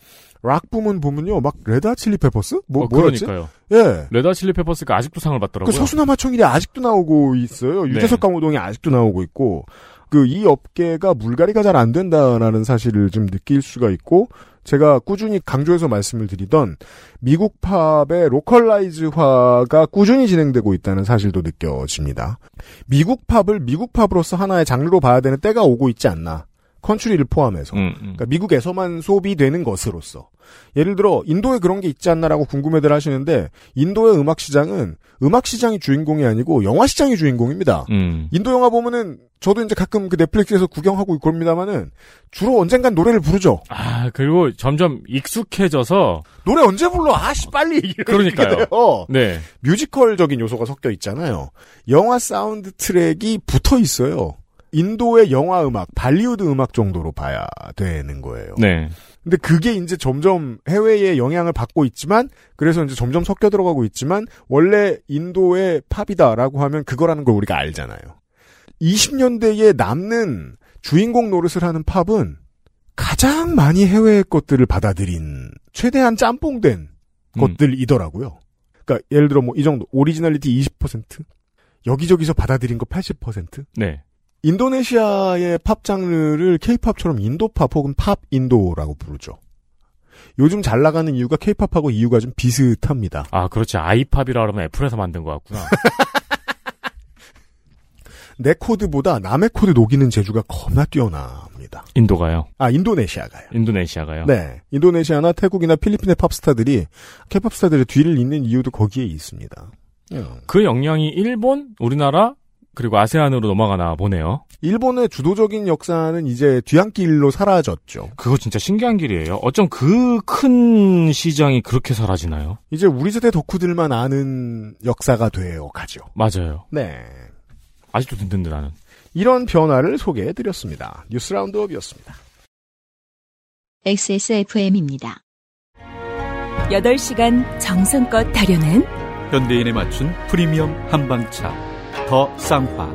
락 부문 보면요, 막 레드 칠리 페퍼스? 뭐 어, 뭐였지? 그러니까요. 예. 레드 칠리 페퍼스가 아직도 상을 받더라고요. 그 서수남하청일이 아직도 나오고 있어요. 유재석 네. 강호동이 아직도 나오고 있고 그 이 업계가 물갈이가 잘 안 된다라는 사실을 좀 느낄 수가 있고 제가 꾸준히 강조해서 말씀을 드리던 미국 팝의 localize화가 꾸준히 진행되고 있다는 사실도 느껴집니다. 미국 팝을 미국 팝으로서 하나의 장르로 봐야 되는 때가 오고 있지 않나. 컨츄리를 포함해서. 음, 음. 그러니까 미국에서만 소비되는 것으로서. 예를 들어 인도에 그런 게 있지 않나라고 궁금해들 하시는데 인도의 음악 시장은 음악 시장이 주인공이 아니고 영화 시장이 주인공입니다. 음. 인도 영화 보면은 저도 이제 가끔 그 넷플릭스에서 구경하고 그럽니다만은 주로 언젠간 노래를 부르죠. 아, 그리고 점점 익숙해져서 노래 언제 불러? 아씨 빨리 그러니까요. [laughs] 네. 뮤지컬적인 요소가 섞여 있잖아요. 영화 사운드 트랙이 붙어 있어요. 인도의 영화 음악, 발리우드 음악 정도로 봐야 되는 거예요. 네. 근데 그게 이제 점점 해외에 영향을 받고 있지만 그래서 이제 점점 섞여 들어가고 있지만 원래 인도의 팝이다라고 하면 그거라는 걸 우리가 알잖아요. 20년대에 남는 주인공 노릇을 하는 팝은 가장 많이 해외의 것들을 받아들인 최대한 짬뽕된 음. 것들이더라고요. 그러니까 예를 들어 뭐 이 정도 originality 20% 여기저기서 받아들인 거 80%. 네. 인도네시아의 팝 장르를 케이팝처럼 인도팝 혹은 팝 인도라고 부르죠. 요즘 잘 나가는 이유가 케이팝하고 이유가 좀 비슷합니다. 아, 그렇지. 아이팝이라 그러면 애플에서 만든 것 같구나. [laughs] 내 코드보다 남의 코드 녹이는 재주가 겁나 뛰어납니다. 인도가요. 아, 인도네시아가요. 인도네시아가요. 네. 인도네시아나 태국이나 필리핀의 팝스타들이 케팝스타들의 뒤를 잇는 이유도 거기에 있습니다. 음. 그 역량이 일본, 우리나라, 그리고 아세안으로 넘어가나 보네요. 일본의 주도적인 역사는 이제 뒤안길로 사라졌죠. 그거 진짜 신기한 길이에요. 어쩜 그 큰 시장이 그렇게 사라지나요? 이제 우리 세대 덕후들만 아는 역사가 되어 가죠. 맞아요. 네. 아직도 든든하는. 이런 변화를 소개해드렸습니다. 뉴스 라운드업이었습니다. XSFM입니다. 8시간 정성껏 다려낸 현대인에 맞춘 프리미엄 한방차 더 쌍화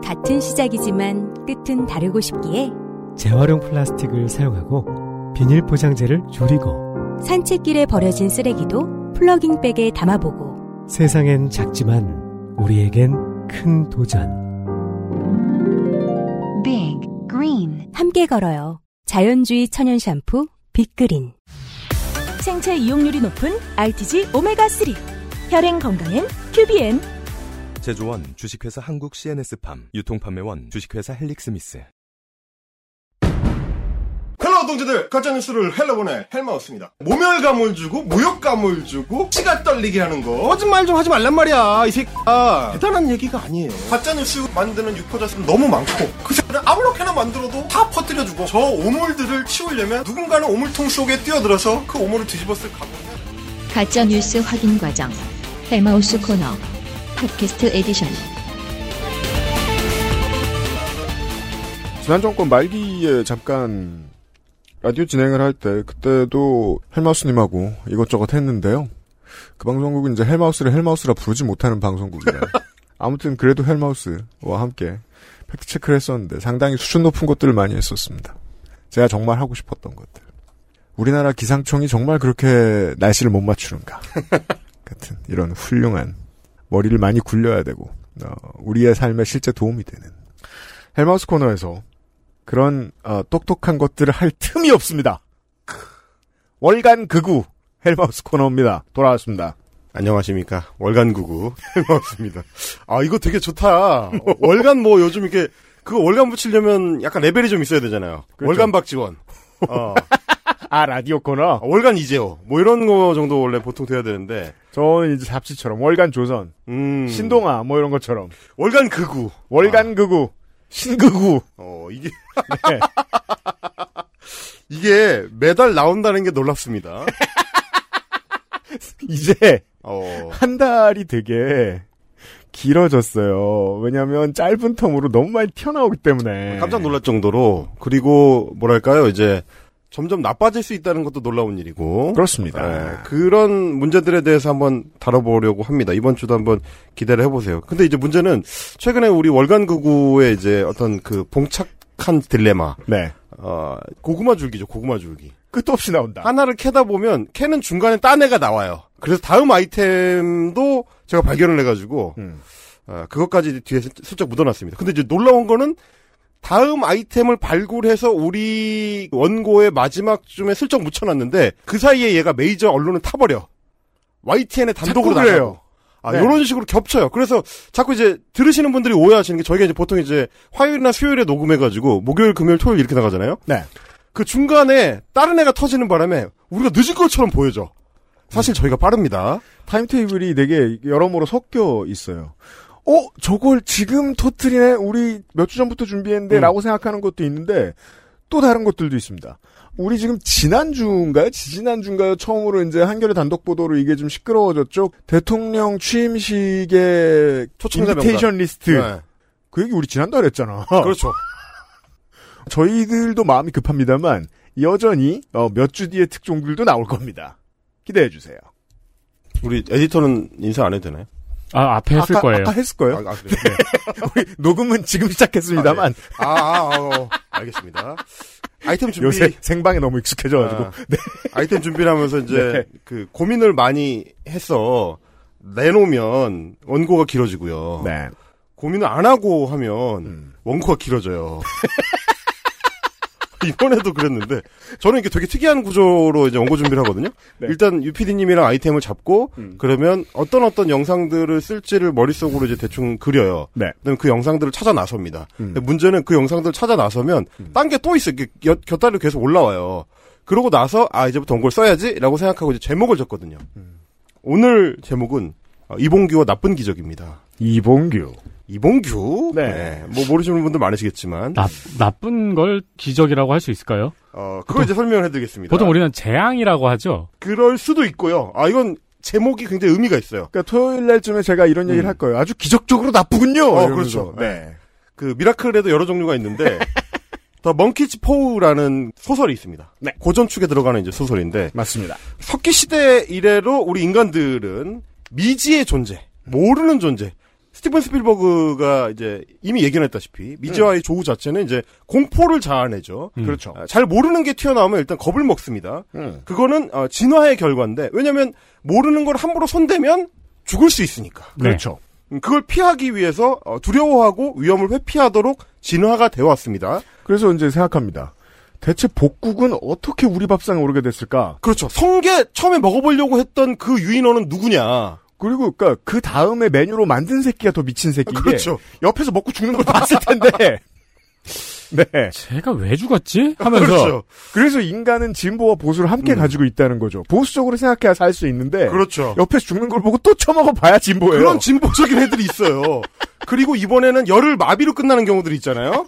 같은 시작이지만 끝은 다르고 싶기에 재활용 플라스틱을 사용하고 비닐 포장재를 줄이고 산책길에 버려진 쓰레기도 플러깅백에 담아보고 세상엔 작지만 우리에겐 큰 도전. Big Green. 함께 걸어요. 자연주의 천연 샴푸 빅그린. 생체 이용률이 높은 RTG 오메가3 혈행 건강엔 큐비엔. 제조원 주식회사 한국 CNS팜 유통판매원 주식회사 헬릭스미스. hello 동지들 가짜뉴스를 hell로 보내 헬마우스입니다. 모멸감을 주고 모욕감을 주고 치가 떨리게 하는 거. 거짓말 좀 하지 말란 말이야 이 새끼야. 대단한 얘기가 아니에요. 가짜뉴스 만드는 유포자수는 너무 많고 그 새끼는 아무렇게나 만들어도 다 퍼뜨려주고 저 오물들을 치우려면 누군가는 오물통 속에 뛰어들어서 그 오물을 뒤집어쓸 각오를 해야 돼. 가짜 뉴스 확인 과정 헬마우스 코너 팟캐스트 에디션 지난 정권 말기에 잠깐 라디오 진행을 할 때 그때도 헬마우스님하고 이것저것 했는데요. 그 방송국은 이제 헬마우스를 헬마우스라 부르지 못하는 방송국이라 [laughs] 아무튼 그래도 헬마우스와 함께 팩트 체크를 했었는데 상당히 수준 높은 것들을 많이 했었습니다. 제가 정말 하고 싶었던 것들. 우리나라 기상청이 정말 그렇게 날씨를 못 맞추는가 [laughs] 같은 이런 훌륭한 머리를 많이 굴려야 되고 어, 우리의 삶에 실제 도움이 되는 헬마우스 코너에서 그런 어, 똑똑한 것들을 할 틈이 없습니다. 월간 극우 헬마우스 코너입니다. 돌아왔습니다. 안녕하십니까 월간 구구 헬마우스입니다 아 이거 되게 좋다 [laughs] 월간 뭐 요즘 이렇게 그거 월간 붙이려면 약간 레벨이 좀 있어야 되잖아요 그렇죠. 월간 박지원 어. 아 라디오 코너? 월간 이재호. 뭐 이런 거 정도 원래 보통 돼야 되는데. 저는 이제 잡지처럼 월간 조선 음. 신동아 뭐 이런 것처럼. 월간 극우. 월간 극우 신극우. 어 이게 네. [laughs] 이게 매달 나온다는 게 놀랍습니다. [laughs] 이제 어. 한 달이 되게 길어졌어요. 왜냐하면 짧은 텀으로 너무 많이 튀어나오기 때문에. 깜짝 놀랄 정도로. 그리고 뭐랄까요? 이제 점점 나빠질 수 있다는 것도 놀라운 일이고 그렇습니다. 예, 그런 문제들에 대해서 한번 다뤄보려고 합니다. 이번 주도 한번 기대를 해보세요. 근데 이제 문제는 최근에 우리 월간 극우의 이제 어떤 그 봉착한 딜레마. 네. 어, 고구마 줄기죠, 고구마 줄기. 끝도 없이 나온다. 하나를 캐다 보면 캐는 중간에 딴 애가 나와요. 그래서 다음 아이템도 제가 발견을 해가지고 음. 어, 그것까지 뒤에 슬- 슬쩍 묻어놨습니다. 근데 이제 놀라운 거는 다음 아이템을 발굴해서 우리 원고의 마지막쯤에 슬쩍 묻혀놨는데 그 사이에 얘가 메이저 언론을 타버려. YTN에 단독으로. 나가고. 아, 네. 이런 식으로 겹쳐요. 그래서 자꾸 이제 들으시는 분들이 오해하시는 게 저희가 이제 보통 이제 화요일이나 수요일에 녹음해가지고 목요일, 금요일, 토요일 이렇게 나가잖아요. 네. 그 중간에 다른 애가 터지는 바람에 우리가 늦은 것처럼 보여져. 사실 저희가 빠릅니다. 타임테이블이 되게 여러모로 섞여 있어요. 어, 저걸 지금 터트리네? 우리 몇 주 전부터 준비했는데? 음. 라고 생각하는 것도 있는데, 또 다른 것들도 있습니다. 우리 지금 지난주인가요? 지지난주인가요? 처음으로 이제 한겨레 단독 보도로 이게 좀 시끄러워졌죠? 대통령 취임식의 invitation. 리스트. 네. 그 얘기 우리 지난달에 했잖아. [laughs] 그렇죠. 저희들도 마음이 급합니다만, 여전히 어, 몇주 뒤에 특종들도 나올 겁니다. 기대해 주세요. 우리 에디터는 인사 안 해도 되나요? 아, 앞에 했을 아까, 거예요. 아까 했을 거예요. 아, 아, 그래요? [laughs] 우리 녹음은 지금 시작했습니다만 아, 아, 아, 어, 알겠습니다. 아이템 준비. 요새 생방에 너무 익숙해져가지고 아, 아이템 준비를 하면서 이제 네. 그 고민을 많이 했어. 내놓으면 원고가 길어지고요. 고민을 안 하고 하면 음. 원고가 길어져요. [laughs] [laughs] 이번에도 그랬는데 저는 이게 되게 특이한 구조로 이제 원고 준비를 하거든요. 네. 일단 UPD님이랑 아이템을 잡고 음. 그러면 어떤 어떤 영상들을 쓸지를 머릿속으로 이제 대충 그려요. 네. 그다음에 그 영상들을 찾아 나섭니다. 음. 문제는 그 영상들을 찾아 나서면 딴게 또 있어요. 이게 곁- 곁다리로 계속 올라와요. 그러고 나서 아 이제부터 원고를 써야지라고 생각하고 이제 제목을 적거든요. 음. 오늘 제목은 어, 이봉규와 나쁜 기적입니다. 이봉규. 이봉규? 네. 뭐 모르시는 분들 많으시겠지만 나, 나쁜 걸 기적이라고 할 수 있을까요? 어, 그걸 이제 설명을 해드리겠습니다. 보통 우리는 재앙이라고 하죠. 그럴 수도 있고요. 아 이건 제목이 굉장히 의미가 있어요. 그러니까 토요일 날쯤에 제가 이런 얘기를 할 거예요. 아주 기적적으로 나쁘군요. 어, 이러면서. 그렇죠. 네. 그 미라클에도 여러 종류가 있는데 [laughs] 더 먼키즈 포우라는 소설이 있습니다. 네. 고전 축에 들어가는 이제 소설인데 맞습니다. 석기 시대 이래로 우리 인간들은 미지의 존재, 모르는 존재. 스티븐 스필버그가 이제 이미 예견했다시피 미지와의 조우 자체는 이제 공포를 자아내죠. 음. 그렇죠. 아, 잘 모르는 게 튀어나오면 일단 겁을 먹습니다. 음. 그거는 어, 진화의 결과인데 왜냐하면 모르는 걸 함부로 손대면 죽을 수 있으니까. 네. 그렇죠. 음, 그걸 피하기 위해서 어, 두려워하고 위험을 회피하도록 진화가 되어 왔습니다. 그래서 이제 생각합니다. 대체 복국은 어떻게 우리 밥상에 오르게 됐을까? 그렇죠. 성게 처음에 먹어보려고 했던 그 유인원은 누구냐? 그리고 그러니까 그 다음에 메뉴로 만든 새끼가 더 미친 새끼. 게 그렇죠. 옆에서 먹고 죽는 걸 봤을 텐데. [laughs] 네. 제가 왜 죽었지? 하면서 그렇죠. 그래서 인간은 진보와 보수를 함께 음. 가지고 있다는 거죠. 보수적으로 생각해야 살 수 있는데 그렇죠. 옆에서 죽는 걸 보고 또 처먹어 봐야 진보예요. 그런 진보적인 애들이 있어요. 그리고 이번에는 열을 마비로 끝나는 경우들이 있잖아요.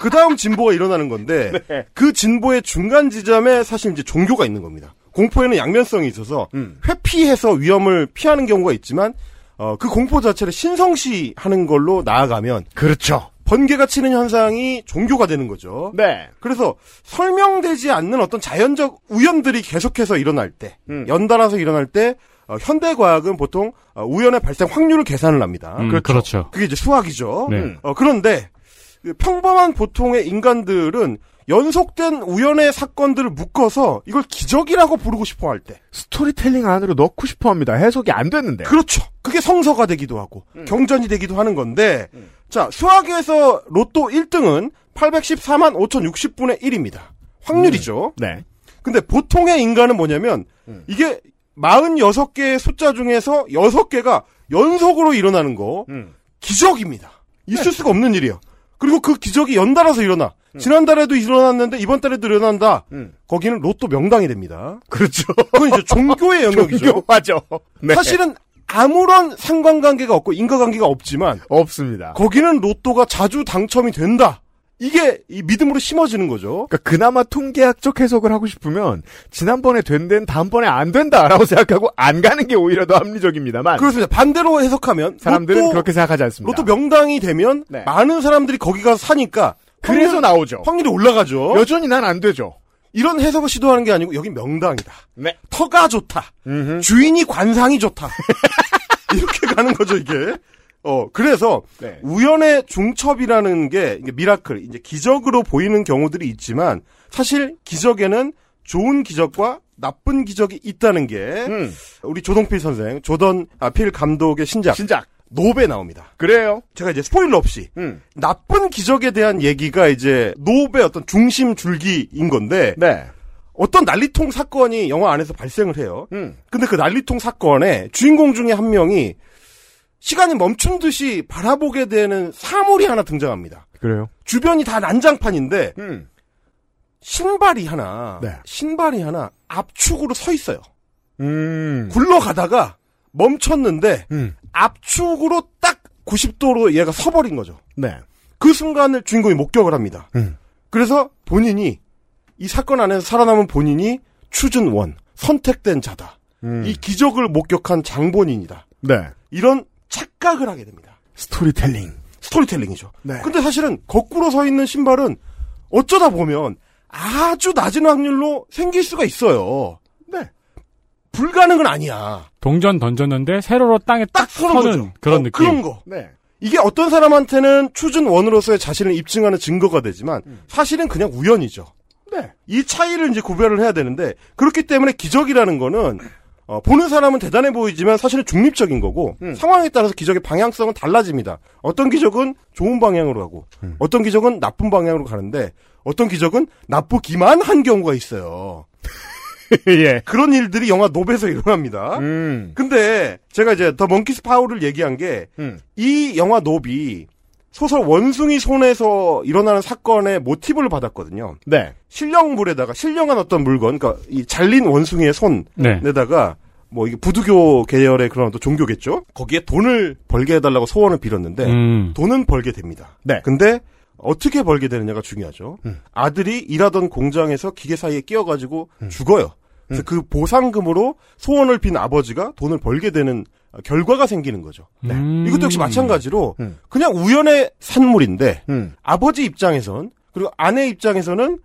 그 다음 진보가 일어나는 건데 네. 그 진보의 중간 지점에 사실 이제 종교가 있는 겁니다. 공포에는 양면성이 있어서 음. 회피해서 위험을 피하는 경우가 있지만 어, 그 공포 자체를 신성시하는 걸로 나아가면 그렇죠. 번개가 치는 현상이 종교가 되는 거죠. 네. 그래서 설명되지 않는 어떤 자연적 우연들이 계속해서 일어날 때, 음. 연달아서 일어날 때, 어, 현대 과학은 보통 어, 우연의 발생 확률을 계산을 합니다. 음, 그렇죠. 그게 이제 수학이죠. 네. 음. 어, 그런데 그 평범한 보통의 인간들은 연속된 우연의 사건들을 묶어서 이걸 기적이라고 부르고 싶어 할 때. 스토리텔링 안으로 넣고 싶어 합니다. 해석이 안 됐는데. 그렇죠. 그게 성서가 되기도 하고 음. 경전이 되기도 하는 건데 자 수학에서 로또 1등은 814만 5,060분의 1입니다. 확률이죠. 네. 근데 보통의 인간은 뭐냐면 음. 이게 46개의 숫자 중에서 6개가 연속으로 일어나는 거 음. 기적입니다. 네. 있을 수가 없는 일이에요. 그리고 그 기적이 연달아서 일어나. 지난달에도 일어났는데 이번 달에도 일어난다. 음. 거기는 로또 명당이 됩니다. 그렇죠. 그건 이제 종교의 [laughs] 영역이죠. 종교하죠. 네. 사실은 아무런 상관관계가 없고 인과관계가 없지만 없습니다. 거기는 로또가 자주 당첨이 된다. 이게 이 믿음으로 심어지는 거죠. 그러니까 그나마 통계학적 해석을 하고 싶으면 지난번에 된 데는 다음번에 안 된다라고 [laughs] 생각하고 안 가는 게 오히려 더 합리적입니다만 그렇습니다. 반대로 해석하면 사람들은 로또, 그렇게 생각하지 않습니다. 로또 명당이 되면 네. 많은 사람들이 거기 가서 사니까 그래서 나오죠. 확률이 올라가죠. 여전히 난 안 되죠. 이런 해석을 시도하는 게 아니고 여기 명당이다. 네. 터가 좋다. 음흠. 주인이 관상이 좋다. [laughs] 이렇게 가는 거죠, 이게. 어, 그래서 네. 우연의 중첩이라는 게 miracle, 이제 기적으로 보이는 경우들이 있지만 사실 기적에는 좋은 기적과 나쁜 기적이 있다는 게 음. 우리 조동필 선생, 조던 아, 필 감독의 신작 신작. Nope 나옵니다. 그래요. 제가 이제 스포일러 없이 음. 나쁜 기적에 대한 얘기가 이제 Nope의 어떤 중심 줄기인 건데 네. 어떤 난리통 사건이 영화 안에서 발생을 해요. 음. 근데 그 난리통 사건에 주인공 중에 한 명이 시간이 멈춘 듯이 바라보게 되는 사물이 하나 등장합니다. 그래요. 주변이 다 난장판인데 음. 신발이 하나, 네. 신발이 하나 압축으로 서 있어요. 음. 굴러가다가 멈췄는데 음. 압축으로 딱 90도로 얘가 서버린 거죠. 네. 그 순간을 주인공이 목격을 합니다. 음. 그래서 본인이 이 사건 안에서 살아남은 본인이 chosen one 선택된 자다. 음. 이 기적을 목격한 장본인이다. 네. 이런 착각을 하게 됩니다. 스토리텔링. 스토리텔링이죠. 네. 근데 사실은 거꾸로 서 있는 신발은 어쩌다 보면 아주 낮은 확률로 생길 수가 있어요. 네. 불가능은 아니야. 동전 던졌는데 세로로 땅에 딱, 딱 서는. 그런 어, 느낌. 그런 거. 네. 이게 어떤 사람한테는 추준 원으로서의 자신을 입증하는 증거가 되지만 사실은 그냥 우연이죠. 네. 이 차이를 이제 구별을 해야 되는데 그렇기 때문에 기적이라는 거는 어, 보는 사람은 대단해 보이지만 사실은 중립적인 거고 상황에 따라서 기적의 방향성은 달라집니다. 어떤 기적은 좋은 방향으로 가고 어떤 기적은 나쁜 방향으로 가는데 어떤 기적은 나쁘기만 한 경우가 있어요. [laughs] 예. 그런 일들이 영화 노베에서 일어납니다. 음. 근데 제가 이제 더 먼키스 파워를 얘기한 게 이 영화 노비 소설 원숭이 손에서 일어나는 사건의 모티브를 받았거든요. 네. 신령물에다가 신령한 어떤 물건, 그러니까 이 잘린 원숭이의 네. 손에다가 뭐 이게 부두교 계열의 그런 어떤 종교겠죠. 거기에 돈을 벌게 해달라고 소원을 빌었는데 음. 돈은 벌게 됩니다. 네. 근데 어떻게 벌게 되느냐가 중요하죠. 아들이 일하던 공장에서 기계 사이에 끼어가지고 죽어요. 그래서 그 보상금으로 소원을 빈 아버지가 돈을 벌게 되는 결과가 생기는 거죠. 음. 이것도 역시 마찬가지로 그냥 우연의 산물인데 음. 아버지 입장에선 그리고 아내 입장에서는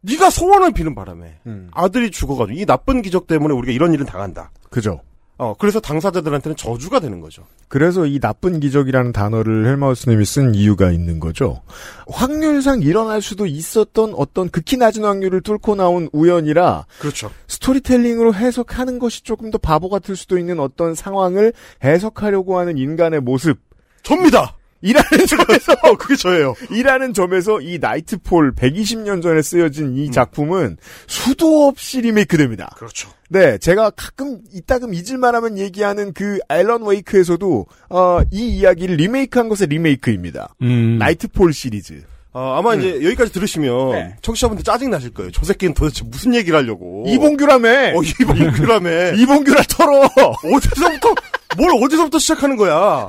네가 소원을 비는 바람에 아들이 죽어가지고 이 나쁜 기적 때문에 우리가 이런 일은 당한다. 그죠. 어 그래서 당사자들한테는 저주가 되는 거죠. 그래서 이 나쁜 기적이라는 단어를 헬마우스님이 쓴 이유가 있는 거죠. 확률상 일어날 수도 있었던 어떤 극히 낮은 확률을 뚫고 나온 우연이라 그렇죠. 스토리텔링으로 해석하는 것이 조금 더 바보 같을 수도 있는 어떤 상황을 해석하려고 하는 인간의 모습. 접니다. 이라는 점에서 [laughs] 그게 저예요. 이라는 점에서 이 나이트폴 120년 전에 쓰여진 이 작품은 수도 없이 리메이크됩니다. 그렇죠. 네, 제가 가끔 이따금 잊을만하면 얘기하는 그 앨런 웨이크에서도 어, 이 이야기를 리메이크한 것의 리메이크입니다. 음. 나이트폴 시리즈. 어, 아마 이제 여기까지 들으시면 네. 청취자분들 짜증 나실 거예요. 저 새끼는 도대체 무슨 얘기를 하려고. 이봉규라며. 어, 이봉규라며. [laughs] 이봉규라 털어. 어디서부터 뭘 어디서부터 시작하는 거야?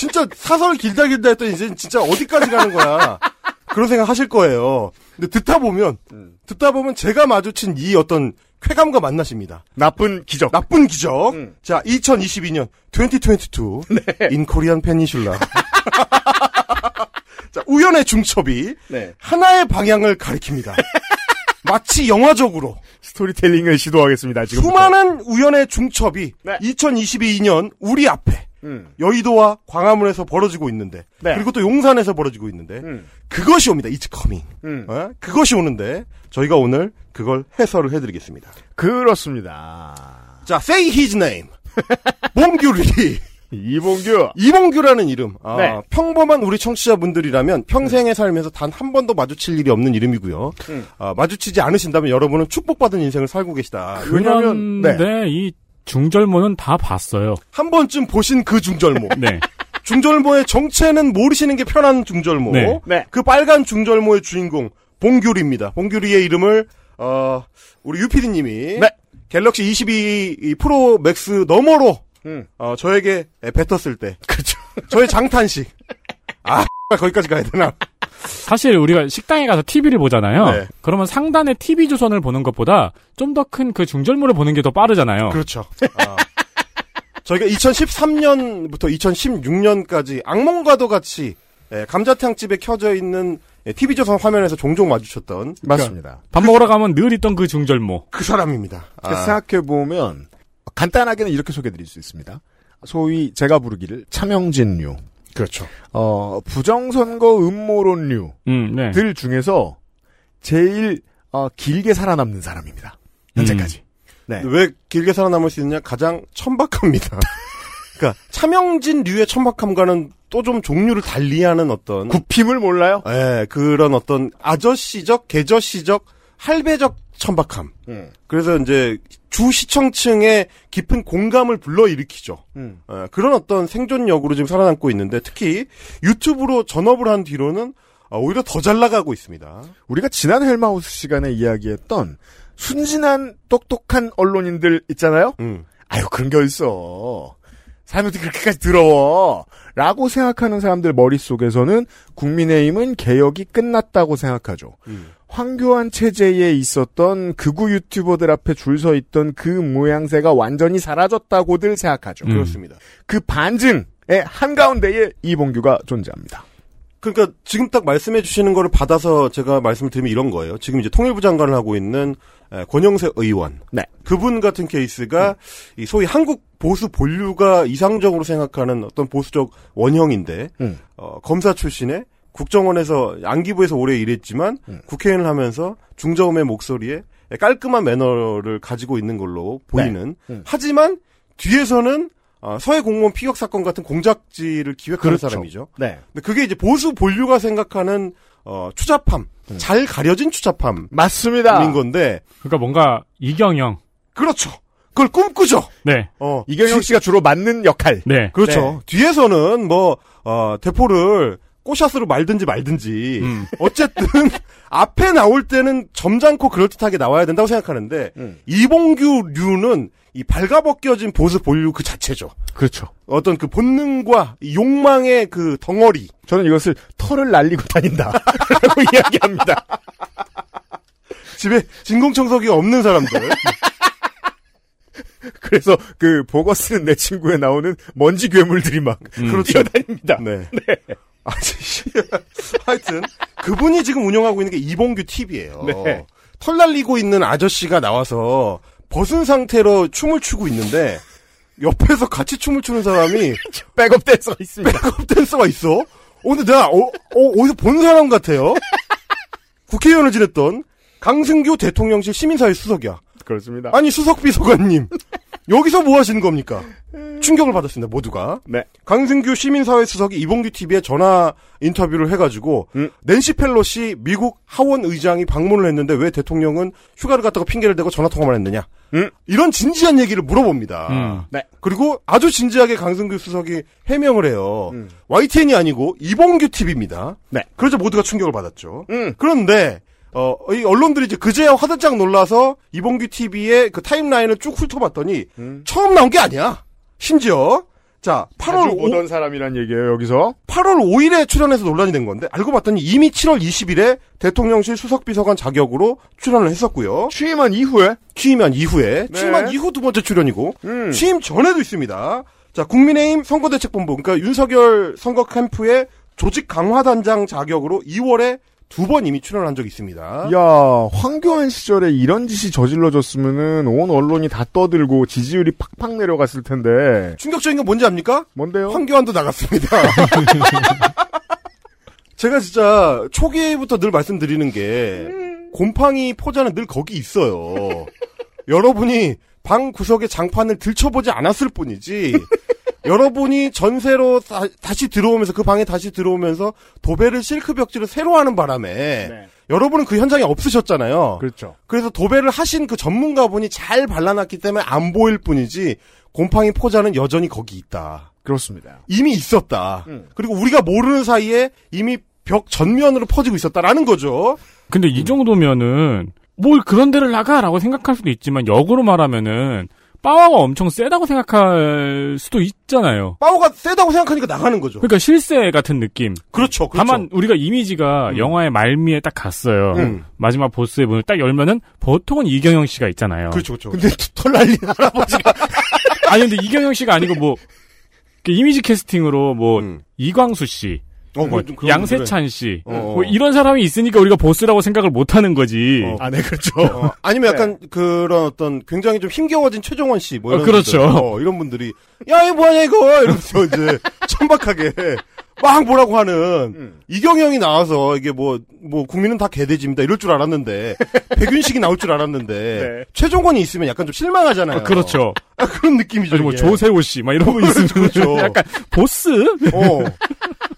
진짜 사설 길다 길다 했더니 이제 진짜 어디까지 가는 거야? 그런 생각 하실 거예요. 근데 듣다 보면 듣다 보면 제가 마주친 이 어떤 쾌감과 만나십니다. 나쁜 기적. 나쁜 기적. 자, 2022년 2022인 코리안 페니슐라. 자, 우연의 중첩이 네. 하나의 방향을 가리킵니다. 마치 영화적으로 스토리텔링을 시도하겠습니다. 지금 수많은 우연의 중첩이 네. 2022년 우리 앞에 음. 여의도와 광화문에서 벌어지고 있는데 네. 그리고 또 용산에서 벌어지고 있는데 음. 그것이 옵니다. It's coming. 음. 어? 그것이 오는데 저희가 오늘 그걸 해설을 해드리겠습니다. 그렇습니다. 자, say his name. [laughs] 봉규리. 이봉규. 이봉규라는 이름. 아, 네. 평범한 우리 청취자분들이라면 평생에 살면서 단 한 번도 마주칠 일이 없는 이름이고요. 음. 아, 마주치지 않으신다면 여러분은 축복받은 인생을 살고 계시다. 왜냐면, 네. 그런데 이 중절모는 다 봤어요. 한 번쯤 보신 그 중절모. [laughs] 네. 중절모의 정체는 모르시는 게 편한 중절모. 네. 네. 그 빨간 중절모의 주인공 봉규리입니다. 봉규리의 이름을 어 우리 유피디님이 네. 갤럭시 22 프로 맥스 너머로 음. 어 저에게 뱉었을 때 그렇죠. 저의 장탄식. 아 [laughs] 거기까지 가야 되나? 사실 우리가 식당에 가서 TV를 보잖아요. 네. 그러면 상단의 TV 조선을 보는 것보다 좀 더 큰 그 중절모를 보는 게 더 빠르잖아요. 그렇죠. 아. 저희가 2013년부터 2016년까지 악몽과도 같이 예, 감자탕집에 켜져 있는 TV조선 화면에서 종종 마주쳤던 맞습니다. 밥 먹으러 가면 늘 있던 그 중절모. 그 사람입니다. 아, 생각해 보면, 간단하게는 이렇게 소개드릴 수 있습니다. 소위 제가 부르기를 차명진류, 그렇죠. 어, 부정선거 음모론류, 음, 네. 들 중에서 제일 어, 길게 살아남는 사람입니다. 현재까지. 네. 왜 길게 살아남을 수 있느냐? 가장 천박합니다. [laughs] 그러니까 차명진류의 천박함과는 또 좀 종류를 달리하는 어떤 굽힘을 몰라요? 예, 그런 어떤 아저씨적, 계저씨적, 할배적 천박함. 음. 그래서 이제 주 시청층의 깊은 공감을 불러일으키죠. 음. 예, 그런 어떤 생존력으로 지금 살아남고 있는데 특히 유튜브로 전업을 한 뒤로는 어, 오히려 더 잘 나가고 있습니다. 우리가 지난 헬마우스 시간에 이야기했던 순진한 똑똑한 언론인들 있잖아요? 음. 아유, 그런 게 어딨어. 삶이 어떻게 그렇게까지 더러워. 라고 생각하는 사람들 머릿속에서는 국민의힘은 개혁이 끝났다고 생각하죠. 음. 황교안 체제에 있었던 극우 유튜버들 앞에 줄 서 있던 그 모양새가 완전히 사라졌다고들 생각하죠. 음. 그렇습니다. 그 반증의 한가운데에 이봉규가 존재합니다. 그러니까 지금 딱 말씀해 주시는 거를 받아서 제가 말씀을 드리면 이런 거예요. 지금 이제 통일부 장관을 하고 있는 에, 권영세 의원. 네. 그분 같은 케이스가 이 소위 한국 보수 본류가 이상적으로 생각하는 어떤 보수적 원형인데 음. 어, 검사 출신에 국정원에서 양기부에서 오래 일했지만 음. 국회의원을 하면서 중저음의 목소리에 깔끔한 매너를 가지고 있는 걸로 보이는. 네. 음. 하지만 뒤에서는 어, 서해 공무원 피격 사건 같은 공작지를 기획하는 그렇죠. 사람이죠. 네. 근데 그게 이제 보수 본류가 생각하는 어, 추잡함, 잘 가려진 추잡함. 음. 맞습니다. 인 건데. 그러니까 뭔가 이경영. 그렇죠. 그걸 꿈꾸죠. 네. 어, 이경영 씨가 주로 맡는 역할. 네. 그렇죠. 뒤에서는 뭐, 어, 대포를 꼬샷으로 말든지 말든지. 음. 어쨌든, [laughs] 앞에 나올 때는 점잖고 그럴듯하게 나와야 된다고 생각하는데, 음. 이봉규 류는 이 발가벗겨진 보수 본류 그 자체죠. 그렇죠. 어떤 그 본능과 이 욕망의 그 덩어리. 저는 이것을 털을 날리고 다닌다. [laughs] 라고 이야기합니다. 집에 진공청소기가 없는 사람들. [laughs] 그래서 그 보거 쓰는 내 친구에 나오는 먼지 괴물들이 막 그렇죠. 뛰어다닙니다. 네. 아, 씨. [laughs] 하여튼 그분이 지금 운영하고 있는 게 이봉규 TV예요. 네. 털 날리고 있는 아저씨가 나와서 벗은 상태로 춤을 추고 있는데 옆에서 같이 춤을 추는 사람이 [laughs] 백업 댄서가 있습니다. 백업 댄서가 있어. 어, 근데 내가 어, 어, 디서본 사람 같아요. 국회의원을 지냈던 강승규 대통령실 시민사회 수석이야. 그렇습니다. 아니 수석 비서관님 여기서 뭐 하시는 겁니까? 충격을 받았습니다 모두가. 네. 강승규 시민사회 수석이 이봉규 TV에 전화 인터뷰를 해가지고 음. 낸시 펠로시 미국 하원 의장이 방문을 했는데 왜 대통령은 휴가를 갔다가 핑계를 대고 전화 통화만 했느냐? 음. 이런 진지한 얘기를 물어봅니다. 음. 네. 그리고 아주 진지하게 강승규 수석이 해명을 해요. 음. YTN이 아니고 이봉규 TV입니다. 네. 그래서 모두가 충격을 받았죠. 음. 그런데 어, 이 언론들이 이제 그제야 화들짝 놀라서 이봉규 TV의 그 타임라인을 쭉 훑어봤더니 음. 처음 나온 게 아니야. 심지어 자 8월 아주 5, 오던 사람이란 얘기예요, 여기서. 8월 5일에 출연해서 논란이 된 건데 알고 봤더니 이미 7월 20일에 대통령실 수석비서관 자격으로 출연을 했었고요. 취임한 이후에 취임한 이후에 네. 취임한 이후 두 번째 출연이고 음. 취임 전에도 있습니다. 자 국민의힘 선거대책본부 그러니까 윤석열 선거 캠프의 조직 강화단장 자격으로 2월에 두 번 이미 출연한 적이 있습니다. 야, 황교안 시절에 이런 짓이 저질러졌으면은 온 언론이 다 떠들고 지지율이 팍팍 내려갔을 텐데. 충격적인 건 뭔지 압니까? 뭔데요? 황교안도 나갔습니다. [laughs] 제가 진짜 초기부터 늘 말씀드리는 게 곰팡이 포자는 늘 거기 있어요. 여러분이 방 구석에 장판을 들춰보지 않았을 뿐이지. 여러분이 전세로 다, 시 들어오면서 그 방에 다시 들어오면서 도배를 실크 벽지를 새로 하는 바람에 여러분은 그 현장에 없으셨잖아요. 그렇죠. 그래서 도배를 하신 그 전문가분이 잘 발라놨기 때문에 안 보일 뿐이지 곰팡이 포자는 여전히 거기 있다. 그렇습니다. 이미 있었다. 음. 그리고 우리가 모르는 사이에 이미 벽 전면으로 퍼지고 있었다라는 거죠. 근데 이 정도면은 뭘 그런 데를 나가라고 생각할 수도 있지만 역으로 말하면은 파워가 엄청 세다고 생각할 수도 있잖아요. 파워가 세다고 생각하니까 나가는 거죠. 그러니까 실세 같은 느낌. 그렇죠. 그렇죠. 다만 우리가 이미지가 영화의 말미에 딱 갔어요. 음. 마지막 보스의 문을 딱 열면은 보통은 이경영 씨가 있잖아요. 그렇죠, 그렇죠. 근데 털 날린 할아버지가 [laughs] 아니 근데 이경영 씨가 아니고 뭐그 이미지 캐스팅으로 뭐 음. 이광수 씨, 어, 뭐 양세찬 씨, 어, 어. 뭐 이런 사람이 있으니까 우리가 보스라고 생각을 못 하는 거지. 어. 아, 네, 그렇죠. 어, 아니면 약간 그런 어떤 굉장히 좀 힘겨워진 최종원 씨, 뭐 이런 어, 그렇죠. 분들, 어, 이런 분들이 야 이거 뭐하냐 이거 이러면서 이제 [laughs] 천박하게 막 뭐라고 하는 음. 이경영이 나와서 이게 뭐뭐 국민은 다 개돼지입니다 이럴 줄 알았는데 [laughs] 백윤식이 나올 줄 알았는데 네. 최종원이 있으면 약간 좀 실망하잖아요. 어, 그렇죠. 아, 그런 느낌이죠. 아니 뭐. 조세호 씨, 막 이런 거 있으면 그렇죠. [laughs] 약간 보스? 어.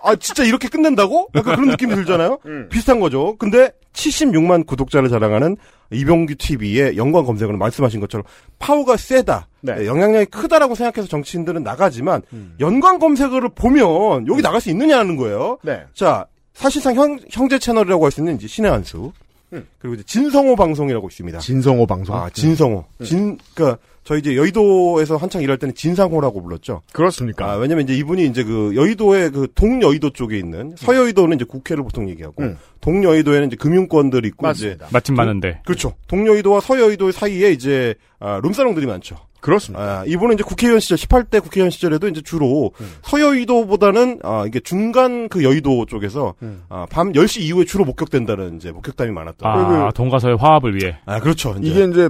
아, 진짜 이렇게 끝낸다고? 약간 그런 느낌이 들잖아요? 음. 비슷한 거죠. 근데 76만 구독자를 자랑하는 이병규 TV의 연관 검색어는 말씀하신 것처럼 파워가 세다. 네. 네, 영향력이 크다라고 생각해서 정치인들은 나가지만 음. 연관 검색어를 보면 여기 나갈 수 있느냐는 거예요. 네. 자, 사실상 형, 형제 채널이라고 할 수 있는 이제 신의 한수. 음. 그리고 이제 진성호 방송이라고 있습니다. 진성호 방송. 아, 진성호. 음. 진, 그니까, 저희 이제 여의도에서 한창 일할 때는 진상호라고 불렀죠. 그렇습니까? 아, 왜냐면 이제 이분이 이제 그 여의도의 그 동여의도 쪽에 있는 서여의도는 이제 국회를 보통 얘기하고 음. 동여의도에는 이제 금융권들이 있고 맞습니다. 마침 많은데. 그렇죠. 동여의도와 서여의도 사이에 이제 아, 룸사롱들이 많죠. 그렇습니다. 아, 이분은 이제 국회의원 시절 18대 국회의원 시절에도 이제 주로 음. 서여의도보다는 아, 이게 중간 그 여의도 쪽에서 음. 아, 밤 10시 이후에 주로 목격된다는 이제 목격담이 많았던. 아, 동가서의 화합을 위해. 아, 그렇죠. 이제. 이게 이제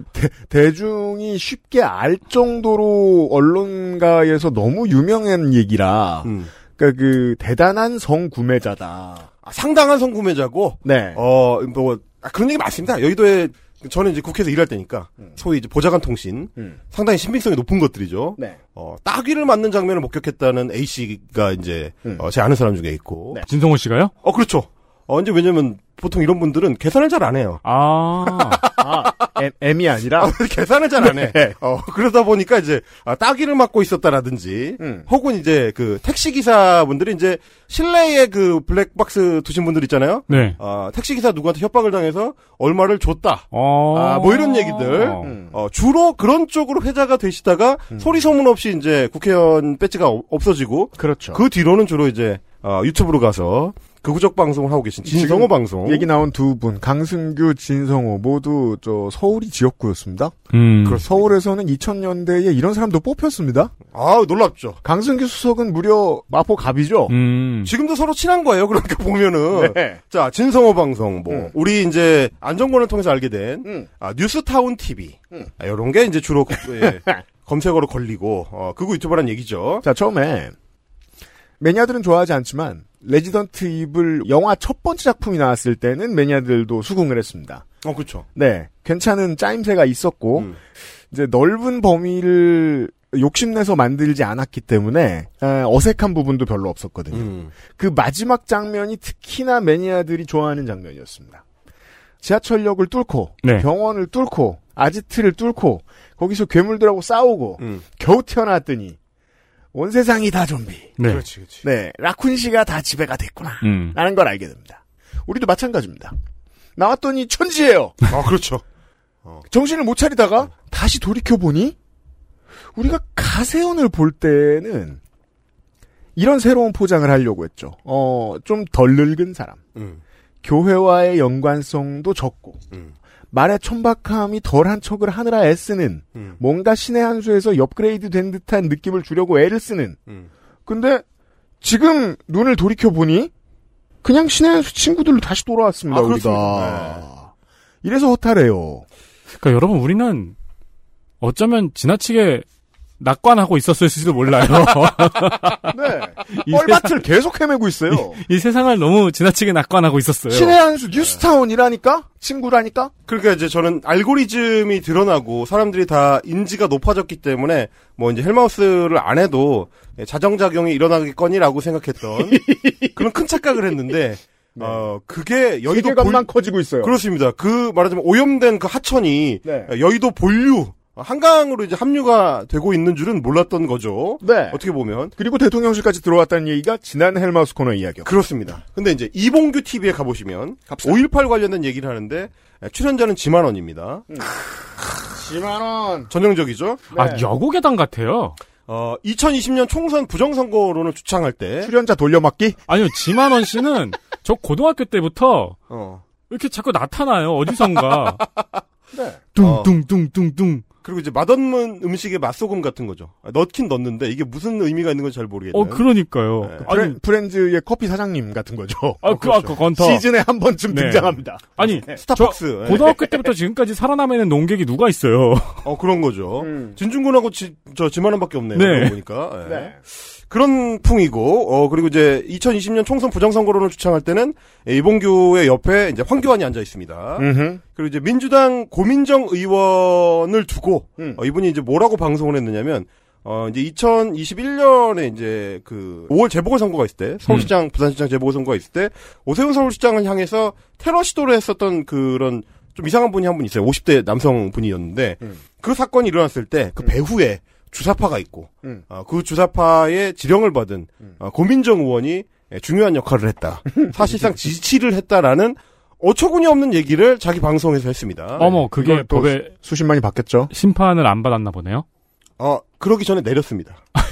대, 중이 쉽게 알 정도로 언론가에서 너무 유명한 얘기라. 음. 그러니까 그 대단한 성 구매자다. 아, 상당한 성구매자고 네. 어, 뭐 아, 그런 얘기 맞습니다. 여의도에 저는 이제 국회에서 일할 때니까 소위 이제 보좌관 통신 음. 상당히 신빙성이 높은 것들이죠. 네. 어, 따귀를 맞는 장면을 목격했다는 A 씨가 이제 음. 어, 제 아는 사람 중에 있고. 진성호 씨가요? 어 그렇죠. 어 이제 왜냐면 보통 이런 분들은 계산을 잘 안 해요. 아, 아, [laughs] M, M이 아니라 계산을 잘 안 해. 네. 어, 그러다 보니까 이제, 아, 따귀를 맞고 있었다라든지, 음. 혹은 이제 그 택시 기사분들이 이제 실내에 그 블랙박스 두신 분들 있잖아요? 네. 어, 택시 기사 누구한테 협박을 당해서 얼마를 줬다. 어. 아, 뭐 이런 얘기들. 음. 어, 주로 그런 쪽으로 회자가 되시다가 소리 소문 없이 이제 국회의원 배지가 없- 없어지고, 그렇죠. 그 뒤로는 주로 이제, 어, 유튜브로 가서 극우적 방송을 하고 계신 진성호 방송. 얘기 나온 두 분, 강승규, 진성호 모두 저 서울이 지역구였습니다. 음. 그 서울에서는 2000년대에 이런 사람도 뽑혔습니다. 아 놀랍죠. 강승규 수석은 무려 마포 갑이죠. 음. 지금도 서로 친한 거예요. 그러니까 보면은 네. 자 진성호 방송 뭐 음. 우리 이제 안정권을 통해서 알게 된 음. 아, 뉴스타운 TV 음. 아, 이런 게 이제 주로 예, [laughs] 검색어로 걸리고 어, 그거 유튜버란 얘기죠. 자, 처음에 매니아들은 좋아하지 않지만 Resident Evil 영화 첫 번째 작품이 나왔을 때는 매니아들도 수긍을 했습니다. 어 그렇죠. 네, 괜찮은 짜임새가 있었고 음. 이제 넓은 범위를 욕심내서 만들지 않았기 때문에 에, 어색한 부분도 별로 없었거든요. 음. 그 마지막 장면이 특히나 매니아들이 좋아하는 장면이었습니다. 지하철역을 뚫고 네. 병원을 뚫고 아지트를 뚫고 거기서 괴물들하고 싸우고 음. 겨우 태어났더니 온 세상이 다 좀비. 네. 그렇지 그렇지. 네, 라쿤 씨가 다 지배가 됐구나. 음. 라는 걸 알게 됩니다. 우리도 마찬가지입니다. 나왔더니 천지예요. 아 그렇죠. 정신을 못 차리다가 다시 돌이켜 보니 우리가 가세연을 볼 때는 이런 새로운 포장을 하려고 했죠. 어, 좀 덜 늙은 사람. 음. 교회와의 연관성도 적고 음. 말의 촌박함이 덜한 척을 하느라 애쓰는 음. 뭔가 신의 한 수에서 업그레이드 된 듯한 느낌을 주려고 애를 쓰는 음. 근데 지금 눈을 돌이켜 보니 그냥 신의 한 수 친구들로 다시 돌아왔습니다. 아, 우리가 그렇습니다. 이래서 허탈해요. 그러니까 여러분 우리는 어쩌면 지나치게 낙관하고 있었을지도 몰라요. [laughs] 네. 이 뻘밭을 [laughs] 계속 헤매고 있어요. 이 세상을 너무 지나치게 낙관하고 있었어요. 신의 한수 뉴스타운이라니까 친구라니까. 그러니까 이제 저는 알고리즘이 드러나고 사람들이 다 인지가 높아졌기 때문에 뭐 이제 헬마우스를 안 해도 자정작용이 일어나겠거니라고 생각했던 [laughs] 그런 큰 착각을 했는데 어 그게 여의도 세계관만 커지고 있어요. 그렇습니다. 그 말하자면 오염된 그 하천이 네. 여의도 본류 한강으로 이제 합류가 되고 있는 줄은 몰랐던 거죠. 네. 어떻게 보면 그리고 대통령실까지 들어왔다는 얘기가 지난 헬마우스 코너 이야기였고. 그렇습니다. 근데 이제 이봉규 TV에 가보시면 5.18 관련된 얘기를 하는데 출연자는 지만원입니다. 10만 원. 전형적이죠. 아 네. 여고괴당 같아요. 어, 2020년 총선 부정선거론을 주창할 때 출연자 돌려막기? 아니요 지만원 씨는 [laughs] 저 고등학교 때부터 어, 이렇게 자꾸 나타나요 어디선가 [laughs] 네. 뚱뚱뚱뚱뚱 그리고 이제 맛없는 음식에 맛소금 같은 거죠. 아, 넣긴 넣는데 이게 무슨 의미가 있는 건지 잘 모르겠네요. 어 그러니까요. 네. 아니 프렌, 프렌즈의 커피 사장님 같은 거죠. 아, 그, 아까 건터. 시즌에 한 번쯤 네. 등장합니다. 아니, 스타벅스. 저 고등학교 때부터 지금까지 살아남아있는 농객이 누가 있어요. 어 그런 거죠. 음. 진중군하고 지, 저 지만원밖에 없네요. 네. 보니까. 예. 네. 그런 풍이고 어 그리고 이제 2020년 총선 부정선거론을 주창할 때는 이봉규의 옆에 이제 황교안이 앉아 있습니다. 음흠. 그리고 이제 민주당 고민정 의원을 두고 음. 어, 이분이 이제 뭐라고 방송을 했느냐면 어 이제 2021년에 이제 그 5월 재보궐 선거가 있을 때 서울시장 부산시장 재보궐 선거가 있을 때 오세훈 서울시장을 향해서 테러 시도를 했었던 그런 좀 이상한 분이 한 분 있어요. 50대 남성 분이었는데 음. 그 사건이 일어났을 때 그 배후에 주사파가 있고 음. 어, 그 주사파의 지령을 받은 어, 고민정 의원이 예, 중요한 역할을 했다. [laughs] 사실상 지지를 했다라는 어처구니 없는 얘기를 자기 방송에서 했습니다. 어머, 그게 법에 수십만이 받겠죠. 심판을 안 받았나 보네요. 어, 그러기 전에 내렸습니다. [laughs]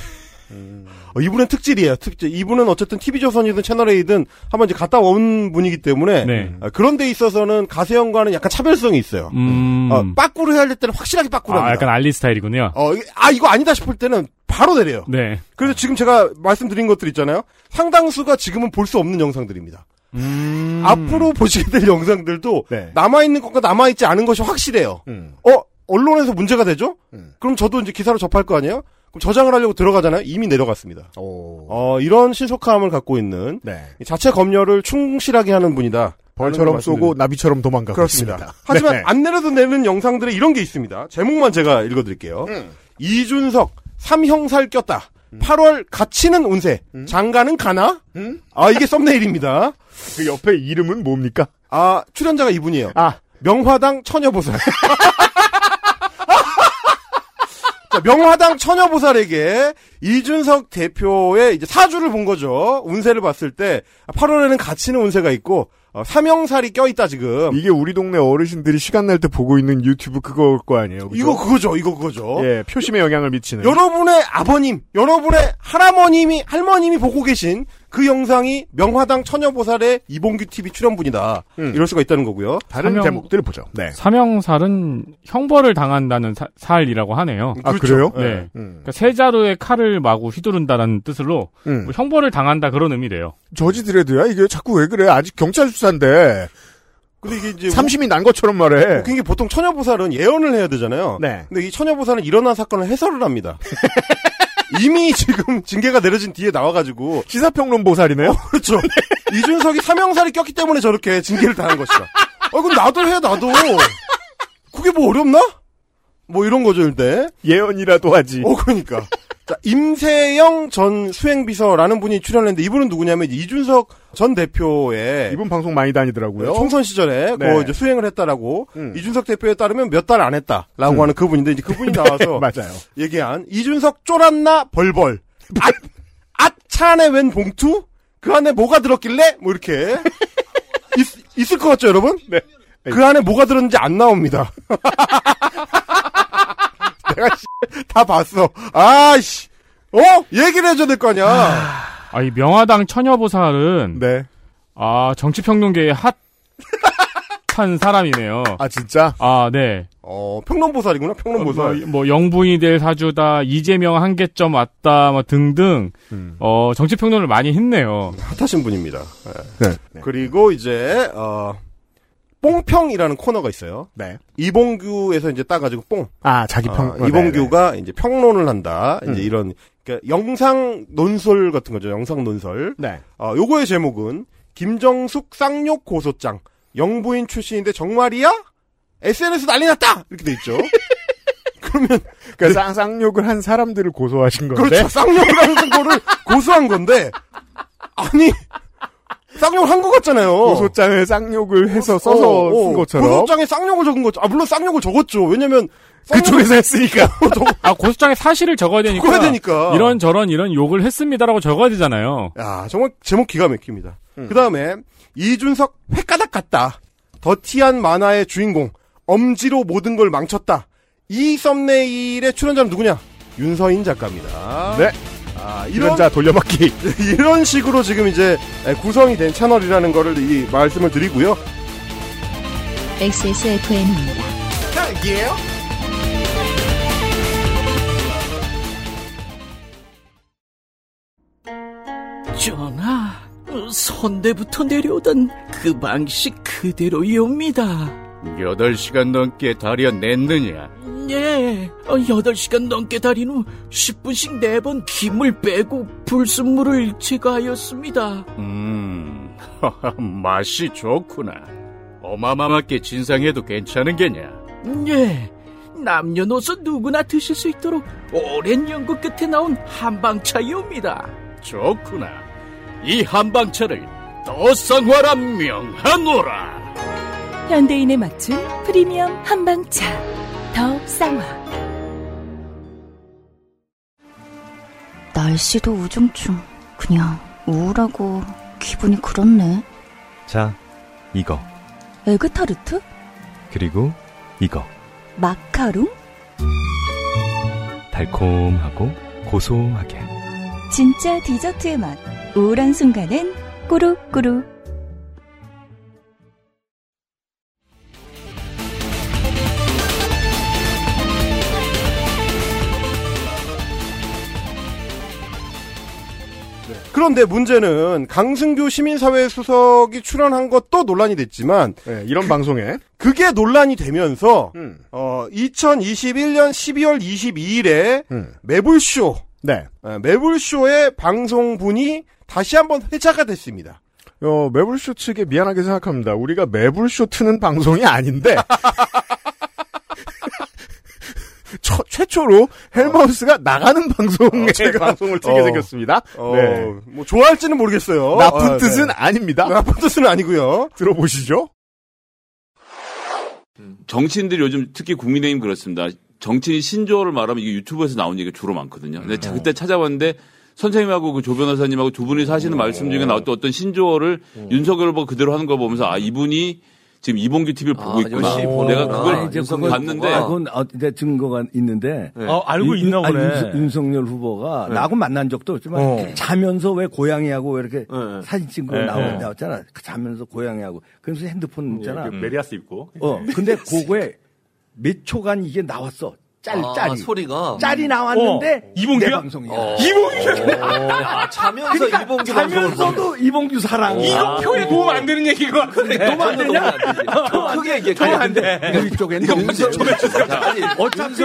음. 어, 이분은 특질이에요. 특질. 이분은 어쨌든 TV조선이든 채널A든 한번 이제 갔다 온 분이기 때문에 네. 어, 그런 데 있어서는 가세형과는 약간 차별성이 있어요. 음. 어, 빠꾸를 해야 될 때는 확실하게 빠꾸를 아, 합니다. 약간 알리 스타일이군요. 어, 아, 이거 아니다 싶을 때는 바로 내려요. 네. 그래서 지금 제가 말씀드린 것들 있잖아요. 상당수가 지금은 볼 수 없는 영상들입니다. 음. 앞으로 보시게 될 영상들도 네. 남아있는 것과 남아있지 않은 것이 확실해요. 음. 어, 언론에서 문제가 되죠? 음. 그럼 저도 이제 기사로 접할 거 아니에요? 그럼 저장을 하려고 들어가잖아요? 이미 내려갔습니다. 오. 어, 이런 신속함을 갖고 있는 네. 자체 검열을 충실하게 하는 분이다. 벌처럼. 쏘고 나비처럼 도망가고 그렇습니다. 있습니다. [laughs] 하지만 네. 안 내려도 내는 영상들에 이런 게 있습니다. 제목만 제가 읽어드릴게요. 음. 이준석 삼형살 꼈다. 8월 갇히는 운세. 장가는 가나? 아 이게 썸네일입니다. [laughs] 그 옆에 이름은 뭡니까? 아 출연자가 이분이에요. 아 명화당 처녀보살. [laughs] 자, 명화당 처녀보살에게 이준석 대표의 이제 사주를 본 거죠. 운세를 봤을 때 8월에는 갇히는 운세가 있고 어, 삼형살이 껴있다 지금. 이게 우리 동네 어르신들이 시간 날 때 보고 있는 유튜브 그거일 거 아니에요. 그죠? 이거 그거죠. 이거 그거죠. 예, 표심에 영향을 미치는. 여러분의 아버님, 여러분의 할아버님이 할머님이 보고 계신 그 영상이 명화당 처녀보살의 이봉규 TV 출연분이다. 이럴 수가 있다는 거고요. 다른 사명- 제목들을 보죠. 네. 사명살은 형벌을 당한다는 사- 살이라고 하네요. 아, 그래요? 네. 네. 음. 그러니까 세 자루에 칼을 마구 휘두른다는 뜻으로 음. 뭐 형벌을 당한다 그런 의미래요. 저지드레드야? 이게 자꾸 왜 그래? 아직 경찰 수사인데. 근데 이게 이제 삼심이 난 것처럼 말해. 웃긴 게 보통 처녀보살은 예언을 해야 되잖아요. 네. 근데 이 처녀보살은 일어난 사건을 해설을 합니다. [laughs] 이미 [laughs] 지금 징계가 내려진 뒤에 나와가지고 시사평론 보살이네요. 그렇죠. [laughs] 이준석이 사명살이 꼈기 때문에 저렇게 징계를 당한 것이다. 어, 그럼 나도 해, 나도. 그게 뭐 어렵나? 뭐 이런 거죠, 일대. 예언이라도 하지. 어, 그러니까. 자, 임세영 전 수행비서라는 분이 출연했는데 이분은 누구냐면 이준석 전 대표의 이분 방송 많이 다니더라고요. 총선 시절에 네. 그 이제 수행을 했다라고 음. 이준석 대표에 따르면 몇 달 안 했다라고 음. 하는 그분인데 이제 그분이 [laughs] 나와서 맞아요. 얘기한 이준석 쫄았나 벌벌 아, 아차 안에 웬 봉투 그 안에 뭐가 들었길래 뭐 이렇게 [laughs] 있, 있을 것 같죠 여러분? 네. 그 안에 뭐가 들었는지 안 나옵니다. [laughs] 내가 씨, 다 봤어. 아씨, 어 얘기를 해줘야 될 거 아니야. 아, 이 명화당 처녀보살은 네. 아 정치평론계의 핫한 사람이네요. 아 진짜? 아, 네. 어 평론보살이구나 평론보살. 뭐, 뭐 영부인이 될 사주다, 이재명 한계점 왔다, 뭐 등등 음. 어 정치평론을 많이 했네요. 핫하신 분입니다. 예. 네. 그리고 이제 어 뽕평이라는 코너가 있어요. 네. 이봉규에서 이제 따가지고 뽕. 아 자기 평. 어, 이봉규가 이제 평론을 한다. 이제 음. 이런 그러니까 영상 논설 같은 거죠. 영상 논설. 네. 어, 요거의 제목은 김정숙 쌍욕 고소장. 영부인 출신인데 정말이야? SNS 난리 났다! 이렇게 돼 있죠. [laughs] 그러면, 그러니까 쌍, 쌍욕을 한 사람들을 고소하신 건데. 그렇죠. 쌍욕을 하는 거를 [laughs] 고소한 건데, 아니, 쌍욕을 한 것 같잖아요. 고소장을 쌍욕을 해서 써서 어, 어, 쓴 것처럼. 고소장에 쌍욕을 적은 거죠. 아, 물론 쌍욕을 적었죠. 왜냐면, 그쪽에서 했으니까. [laughs] 아 고소장에 사실을 적어야 되니까. 적어야 되니까. 이런 저런 이런 욕을 했습니다라고 적어야 되잖아요. 야, 정말 제목 기가 막힙니다. 음. 그 다음에, 이준석 횟가닥 같다. 더티한 만화의 주인공. 엄지로 모든 걸 망쳤다. 이 썸네일의 출연자는 누구냐? 윤서인 작가입니다. 네. 아, 이런, 자 돌려받기. [laughs] 이런 식으로 지금 이제 구성이 된 채널이라는 거를 이 말씀을 드리고요. XSFM입니다. 딱이에요? 전하, 선대부터 내려오던 그 방식 그대로이옵니다. 8시간 넘게 다려냈느냐? 예, 어, 8시간 넘게 달인 후 10분씩 4번 김을 빼고 불순물을 제거하였습니다. 음, [laughs] 맛이 좋구나. 어마마하게 진상해도 괜찮은 게냐? 예, 남녀노소 누구나 드실 수 있도록 오랜 연구 끝에 나온 한방차이옵니다. 좋구나. 이 한방차를 더 쌍화라 명하노라. 현대인에 맞춘 프리미엄 한방차 더 쌍화 날씨도 우중충. 그냥 우울하고 기분이 그렇네. 자, 이거. 에그타르트? 그리고 이거. 마카롱? 달콤하고 고소하게. 진짜 디저트의 맛 우울한 순간엔 꾸룩꾸룩 그런데 문제는 강승규 시민사회 수석이 출연한 것도 논란이 됐지만 네, 이런 방송에 그게 논란이 되면서 음. 어 2021년 12월 22일에 음. 매불쇼 네. 어, 매불쇼의 방송분이 다시 한번 회자가 됐습니다. 어, 매불쇼 측에 미안하게 생각합니다. 우리가 매불쇼 트는 방송이 아닌데 [laughs] 처- 최초로 헬마우스가 나가는 방송에 어, 제가- [laughs] 방송을 틀게 어. 생겼습니다. 어, 네. 뭐 좋아할지는 모르겠어요. 나쁜 아, 뜻은 네. 아닙니다. 나쁜 뜻은 아니고요. 들어보시죠. 정치인들이 요즘 특히 국민의힘 그렇습니다. 정치인 신조어를 말하면 이게 유튜브에서 나온 얘기가 주로 많거든요. 근데 자- 그때 찾아봤는데 선생님하고 그 조 변호사님하고 두 분이서 하시는 말씀 중에 나왔던 어떤 신조어를 윤석열 후보 그대로 하는 거 보면서 아 이분이 지금 이봉규 TV를 보고 있구나. 내가 그걸 아, 이제 그걸 봤는데 아, 그건 어, 이제 증거가 있는데. 네. 어, 알고 이- 있나 보네. 윤- 윤석열 후보가 네. 나하고 만난 적도 없지만 어. 자면서 왜 고양이하고 왜 이렇게 사진 찍고 네. 나오, 네. 나왔잖아. 그 자면서 고양이하고. 그러면서 핸드폰 있잖아. 그 메리아스 입고. 어, 근데 그거에 몇 초간 이게 나왔어. 짤, 아, 짤이. 소리가. 짤이 나왔는데. 어, 이봉규야? 내 방송이야. 어. 이봉규 야? 자면서 그러니까 이봉규 자면서도 이봉규 사랑. 이거 표에 도움 안 되는 얘기가. 그래. 도움 안 되냐? 크게 얘기해. 도움 안 돼. 우리 도움 안 돼. 아니, 어차피,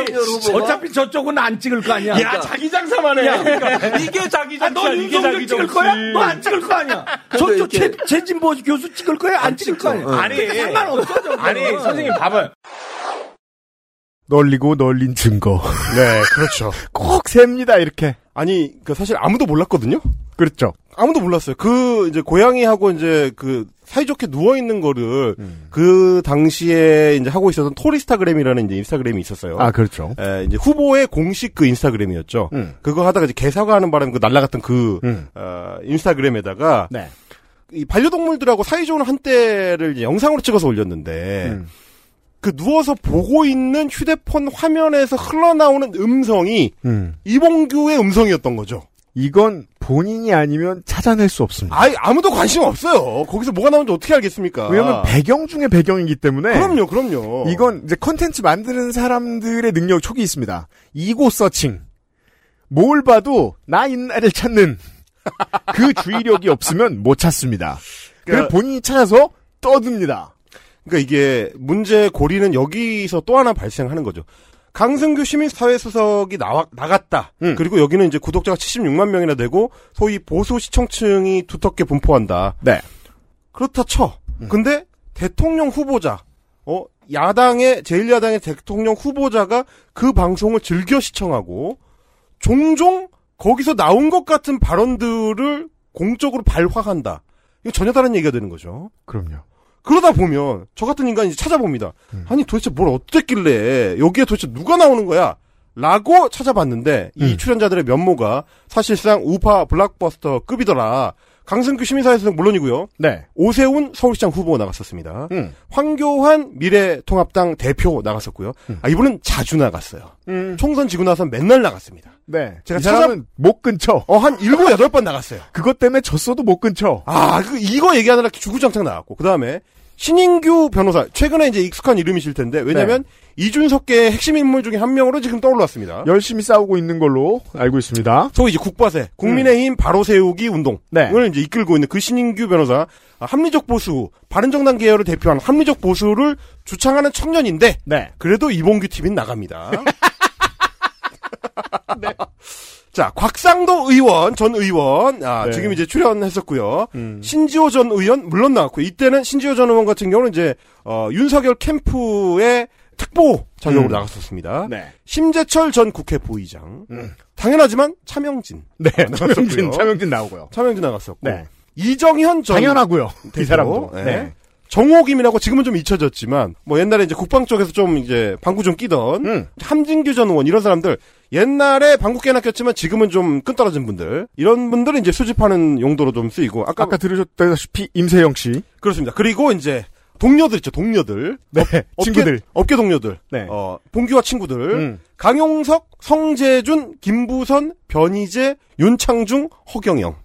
어차피 저쪽은 안 찍을 거 아니야. 야, 자기 장사만 해. 야, 그러니까. [laughs] 이게 자기 아, 너 장사, 윤석열 찍을. 거야? 너 안 찍을 거 아니야? 저쪽 최, 최진보 교수 찍을 거야? 안 찍을 거 아니야? 아니. 그러니까 상관없어. 아니, 선생님 봐봐요. 널리고 널린 증거. 네, 그렇죠. [laughs] 꼭 셉니다, 이렇게. 아니, 그 사실 아무도 몰랐거든요? 그렇죠. 아무도 몰랐어요. 그, 이제, 고양이하고 이제, 그, 사이좋게 누워있는 거를, 음. 그 당시에 이제 하고 있었던 토리스타그램이라는 이제 인스타그램이 있었어요. 아, 그렇죠. 에, 이제 후보의 공식 그 인스타그램이었죠. 음. 그거 하다가 이제 개사과하는 바람에 그 날라갔던 그, 음. 어, 인스타그램에다가, 네. 이 반려동물들하고 사이좋은 한때를 영상으로 찍어서 올렸는데, 음. 그 누워서 보고 있는 휴대폰 화면에서 흘러나오는 음성이 음. 이봉규의 음성이었던 거죠. 이건 본인이 아니면 찾아낼 수 없습니다. 아이, 아무도 관심 없어요. 거기서 뭐가 나오는지 어떻게 알겠습니까? 왜냐면 배경 중에 배경이기 때문에. 그럼요, 그럼요. 이건 이제 컨텐츠 만드는 사람들의 능력 촉이 있습니다. 이고 서칭. 뭘 봐도 나 있나를 찾는 그 주의력이 없으면 못 찾습니다. 그래서 그러니까- 본인이 찾아서 떠듭니다. 그러니까 이게 문제 고리는 여기서 또 하나 발생하는 거죠. 강승규 시민사회수석이 나와, 나갔다. 음. 그리고 여기는 이제 구독자가 76만 명이나 되고 소위 보수 시청층이 두텁게 분포한다. 네. 그렇다 쳐. 근데 대통령 후보자, 어, 야당의, 제1야당의 대통령 후보자가 그 방송을 즐겨 시청하고 종종 거기서 나온 것 같은 발언들을 공적으로 발화한다. 이거 전혀 다른 얘기가 되는 거죠. 그럼요. 그러다 보면 저 같은 인간이 찾아봅니다. 음. 아니 도대체 뭘 어땠길래 여기에 도대체 누가 나오는 거야? 라고 찾아봤는데 이 음. 출연자들의 면모가 사실상 우파 블락버스터 급이더라. 강승규 시민사회에서 물론이고요. 네. 오세훈 서울시장 후보 나갔었습니다. 음. 황교안 미래통합당 대표 나갔었고요. 아, 이분은 자주 나갔어요. 음. 총선 지고 나서 맨날 나갔습니다. 네. 제가 이 사람은 못 근처. 어, 한 일곱, 여덟 번 나갔어요. 그것 때문에 졌어도 못 근처. 아, 그, 이거 얘기하느라 주구장창 나왔고. 그 다음에, 신인규 변호사. 최근에 이제 익숙한 이름이실 텐데, 왜냐면, 네. 이준석계의 핵심 인물 중에 한 명으로 지금 떠올랐습니다. 열심히 싸우고 있는 걸로 알고 있습니다. 소위 이제 국바세, 국민의힘 바로 세우기 운동을 네. 이제 이끌고 있는 그 신인규 변호사, 아, 합리적 보수, 바른정당 계열을 대표하는 합리적 보수를 주창하는 청년인데, 네. 그래도 이봉규 TV는 나갑니다. [laughs] [laughs] 자, 곽상도 의원, 전 의원, 아, 네. 지금 이제 출연했었고요. 음. 신지호 전 의원, 물론 나왔고요. 이때는 신지호 전 의원 같은 경우는 이제, 어, 윤석열 캠프의 특보 자격으로 음. 나갔었습니다. 네. 심재철 전 국회 부의장. 음. 당연하지만 차명진. 네. 차명진, 차명진 나오고요. 차명진 나갔었고. 네. 이정현 전 당연하고요. 이 사람도. 네. 네. 정호김이라고 지금은 좀 잊혀졌지만 뭐 옛날에 이제 국방 쪽에서 좀 이제 방구 좀 끼던 음. 함진규 전 의원 이런 사람들 옛날에 방구 깨나 꼈지만 지금은 좀 끈떨어진 분들 이런 분들은 이제 수집하는 용도로 좀 쓰이고 아까, 아까 들으셨다시피 임세영 씨. 그렇습니다. 그리고 이제 동료들 있죠 동료들 네. 업계, 친구들. 업계 동료들 네. 어 봉규와 친구들 음. 강용석 성재준 김부선 변희재 윤창중 허경영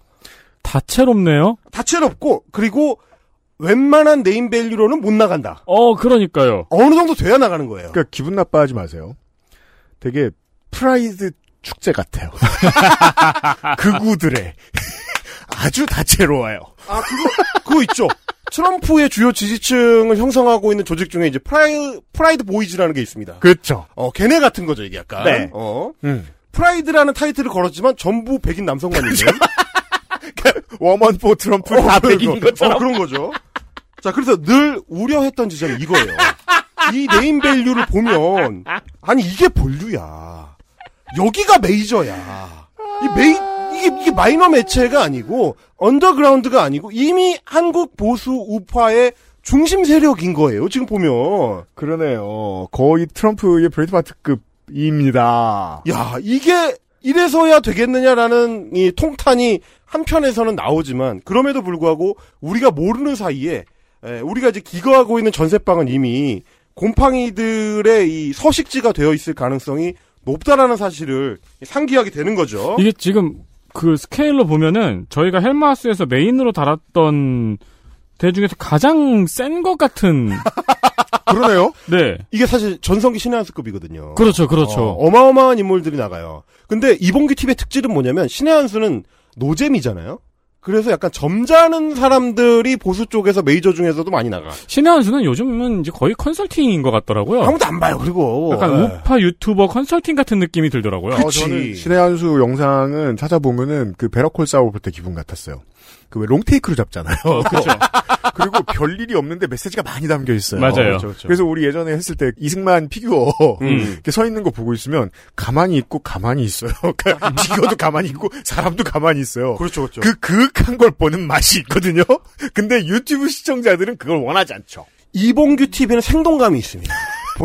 다채롭네요. 다채롭고 그리고 웬만한 네임밸류로는 못 나간다. 어, 그러니까요. 어느 정도 돼야 나가는 거예요. 그러니까 기분 나빠하지 마세요. 되게 프라이드 축제 같아요. [laughs] 극우들의 [laughs] 아주 다채로워요. 아, 그거, 그거 있죠. 트럼프의 주요 지지층을 형성하고 있는 조직 중에 이제 프라이, Pride Boys라는 게 있습니다. 그렇죠. 어, 걔네 같은 거죠, 이게 약간. 네. 어. 음. 프라이드라는 타이틀을 걸었지만 전부 백인 남성만 있는. Women for Trump 다 백인 것처럼. 어, 그런 거죠. 자, 그래서 늘 우려했던 지점이 이거예요. 이 네임 밸류를 보면, 아니, 이게 본류야. 여기가 메이저야. 이 메이, 이게, 이게 마이너 매체가 아니고, 언더그라운드가 아니고, 이미 한국 보수 우파의 중심 세력인 거예요, 지금 보면. 그러네요. 거의 트럼프의 Breitbart급입니다. 야, 이게 이래서야 되겠느냐라는 이 통탄이 한편에서는 나오지만 그럼에도 불구하고 우리가 모르는 사이에 에, 우리가 이제 기거하고 있는 전세방은 이미 곰팡이들의 이 서식지가 되어 있을 가능성이 높다라는 사실을 상기하게 되는 거죠. 이게 지금 그 스케일로 보면은 저희가 헬마우스에서 메인으로 달았던 대 중에서 가장 센 것 같은 [laughs] 그러네요. 네. 이게 사실 전성기 신의 한 수급이거든요. 그렇죠, 그렇죠. 어, 마어마한 인물들이 나가요. 근데 이봉규 TV의 특질은 뭐냐면 신의 한 수는 노잼이잖아요. 그래서 약간 점잖은 사람들이 보수 쪽에서 메이저 중에서도 많이 나가. 신의 한수는 요즘은 이제 거의 컨설팅인 것 같더라고요. 아무도 안 봐요. 그리고 약간 예. 우파 유튜버 컨설팅 같은 느낌이 들더라고요. 어, 저는 신의 한수 영상은 찾아보면은 그 Better Call Saul 볼때 기분 같았어요. 그 왜 롱테이크로 잡잖아요. 그렇죠. [laughs] 그리고 별 일이 없는데 메시지가 많이 담겨 있어요. 맞아요. 그래서 우리 예전에 했을 때 이승만 피규어 음. 이렇게 서 있는 거 보고 있으면 가만히 있고 가만히 있어요. [laughs] 그러니까 피규어도 가만히 있고 사람도 가만히 있어요. 그렇죠, 그렇죠. 그 그윽한 걸 보는 맛이 있거든요. [laughs] 근데 유튜브 시청자들은 그걸 원하지 않죠. 이봉규 TV는 생동감이 있습니다.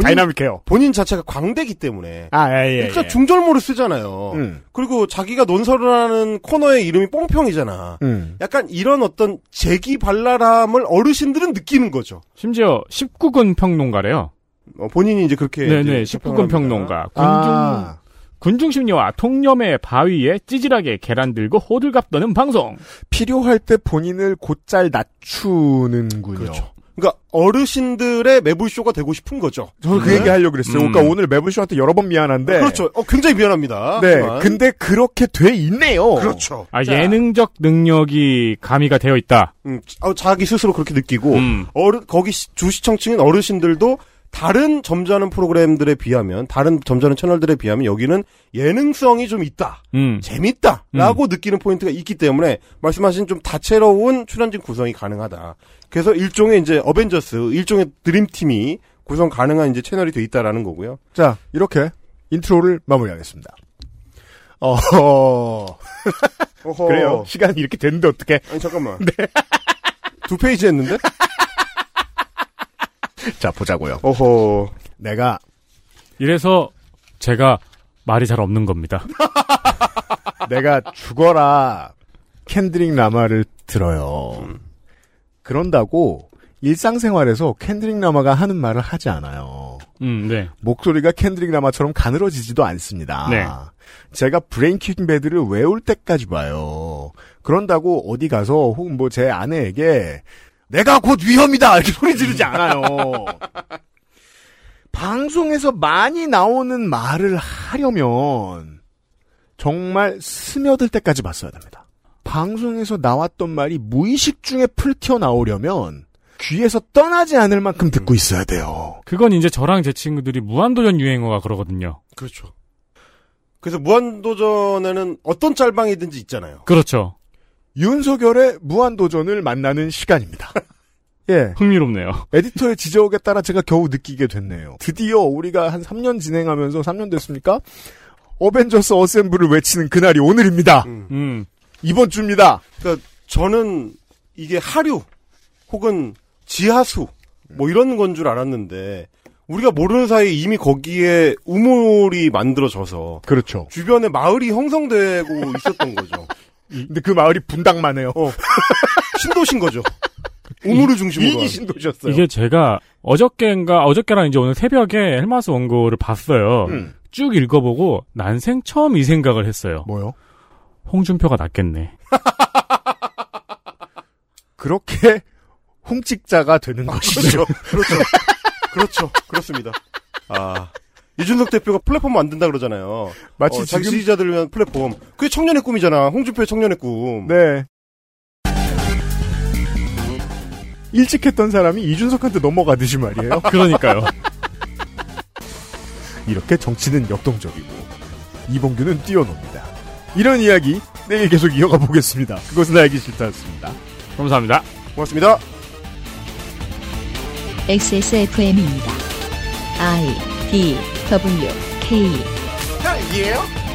다이나믹해요. 본인 자체가 광대기 때문에. 아, 예, 예. 그러니까 예. 중절모를 쓰잖아요. 음. 그리고 자기가 논설을 하는 코너의 이름이 뽕평이잖아. 음. 약간 이런 어떤 재기 발랄함을 어르신들은 느끼는 거죠. 심지어 19군 평론가래요. 어, 본인이 이제 그렇게. 네네, 이제 19군 평을 평론가. 군중, 아. 군중심리와 통념의 바위에 찌질하게 계란 들고 호들갑 떠는 방송. 필요할 때 본인을 곧잘 낮추는군요. 그렇죠. 그러니까 어르신들의 매불쇼가 되고 싶은 거죠. 저는 그 네. 얘기 하려고 그랬어요. 음. 그러니까 오늘 매블쇼한테 여러 번 미안한데. 그렇죠. 어, 굉장히 미안합니다. 네. 하지만. 근데 그렇게 돼 있네요. 그렇죠. 아, 예능적 능력이 가미가 되어 있다. 음, 어, 자기 스스로 그렇게 느끼고 음. 어르, 거기 시- 주 시청층인 어르신들도 다른 점잖은 프로그램들에 비하면 다른 점잖은 채널들에 비하면 여기는 예능성이 좀 있다. 음. 재밌다라고 느끼는 포인트가 있기 때문에 말씀하신 좀 다채로운 출연진 구성이 가능하다. 그래서 일종의 이제 어벤져스, 일종의 드림팀이 구성 가능한 이제 채널이 돼 있다라는 거고요. 자, 이렇게 인트로를 마무리하겠습니다. 어. [laughs] 그래요. 시간이 이렇게 됐는데 어떻게? 아니 잠깐만. 두 페이지 했는데? [laughs] [laughs] 자, 보자고요. 어허. 내가 이래서 제가 말이 잘 없는 겁니다. [laughs] 내가 죽어라 켄드릭 라마를 들어요. 그런다고 일상생활에서 켄드릭 라마가 하는 말을 하지 않아요. 음, 네. 목소리가 켄드릭 라마처럼 가늘어지지도 않습니다. 네. 제가 브레이킹 배드를 외울 때까지 봐요. 그런다고 어디 가서 혹은 뭐 제 아내에게 내가 곧 위험이다 이렇게 소리 지르지 않아요. [laughs] 방송에서 많이 나오는 말을 하려면 정말 스며들 때까지 봤어야 됩니다. 방송에서 나왔던 말이 무의식 중에 툭 튀어 나오려면 귀에서 떠나지 않을 만큼 듣고 있어야 돼요. 그건 이제 저랑 제 친구들이 무한도전 유행어가 그러거든요. 그렇죠. 그래서 무한도전에는 어떤 짤방이든지 있잖아요. 그렇죠. 윤석열의 무한도전을 만나는 시간입니다. [laughs] 예. 흥미롭네요. 에디터의 지적에 따라 제가 겨우 느끼게 됐네요. 드디어 우리가 한 3년 진행하면서 3년 됐습니까? 어벤져스 어셈블을 외치는 그날이 오늘입니다. 음. 이번 주입니다. 그러니까 저는 이게 하류 혹은 지하수 뭐 이런 건 줄 알았는데 우리가 모르는 사이에 이미 거기에 우물이 만들어져서 그렇죠. 주변에 마을이 형성되고 있었던 거죠. 근데 그 마을이 분당만 해요. [laughs] 신도신 거죠. 우물을 중심으로. 이기 한. 신도셨어요. 이게 제가 어저께인가 어저께랑 이제 오늘 새벽에 헬마스 원고를 봤어요. 음. 쭉 읽어보고 난생 처음 이 생각을 했어요. 뭐요? 홍준표가 낫겠네. [laughs] 그렇게 홍직자가 되는 것이죠. 그렇죠. 그렇죠. [laughs] 그렇습니다. 아. 이준석 대표가 플랫폼 만든다 그러잖아요. 마치 어, 자기 지금- 지지자들을 위한 플랫폼. 그게 청년의 꿈이잖아. 홍준표의 청년의 꿈. 네. 일찍 했던 사람이 이준석한테 넘어가듯이 말이에요. [laughs] 그러니까요. 이렇게 정치는 역동적이고 이봉규는 뛰어놉니다. 이런 이야기 내일 계속 이어가 보겠습니다. 그것은 알기 싫다였습니다. 감사합니다. 고맙습니다. XSFM입니다. I D W K 헬이에요?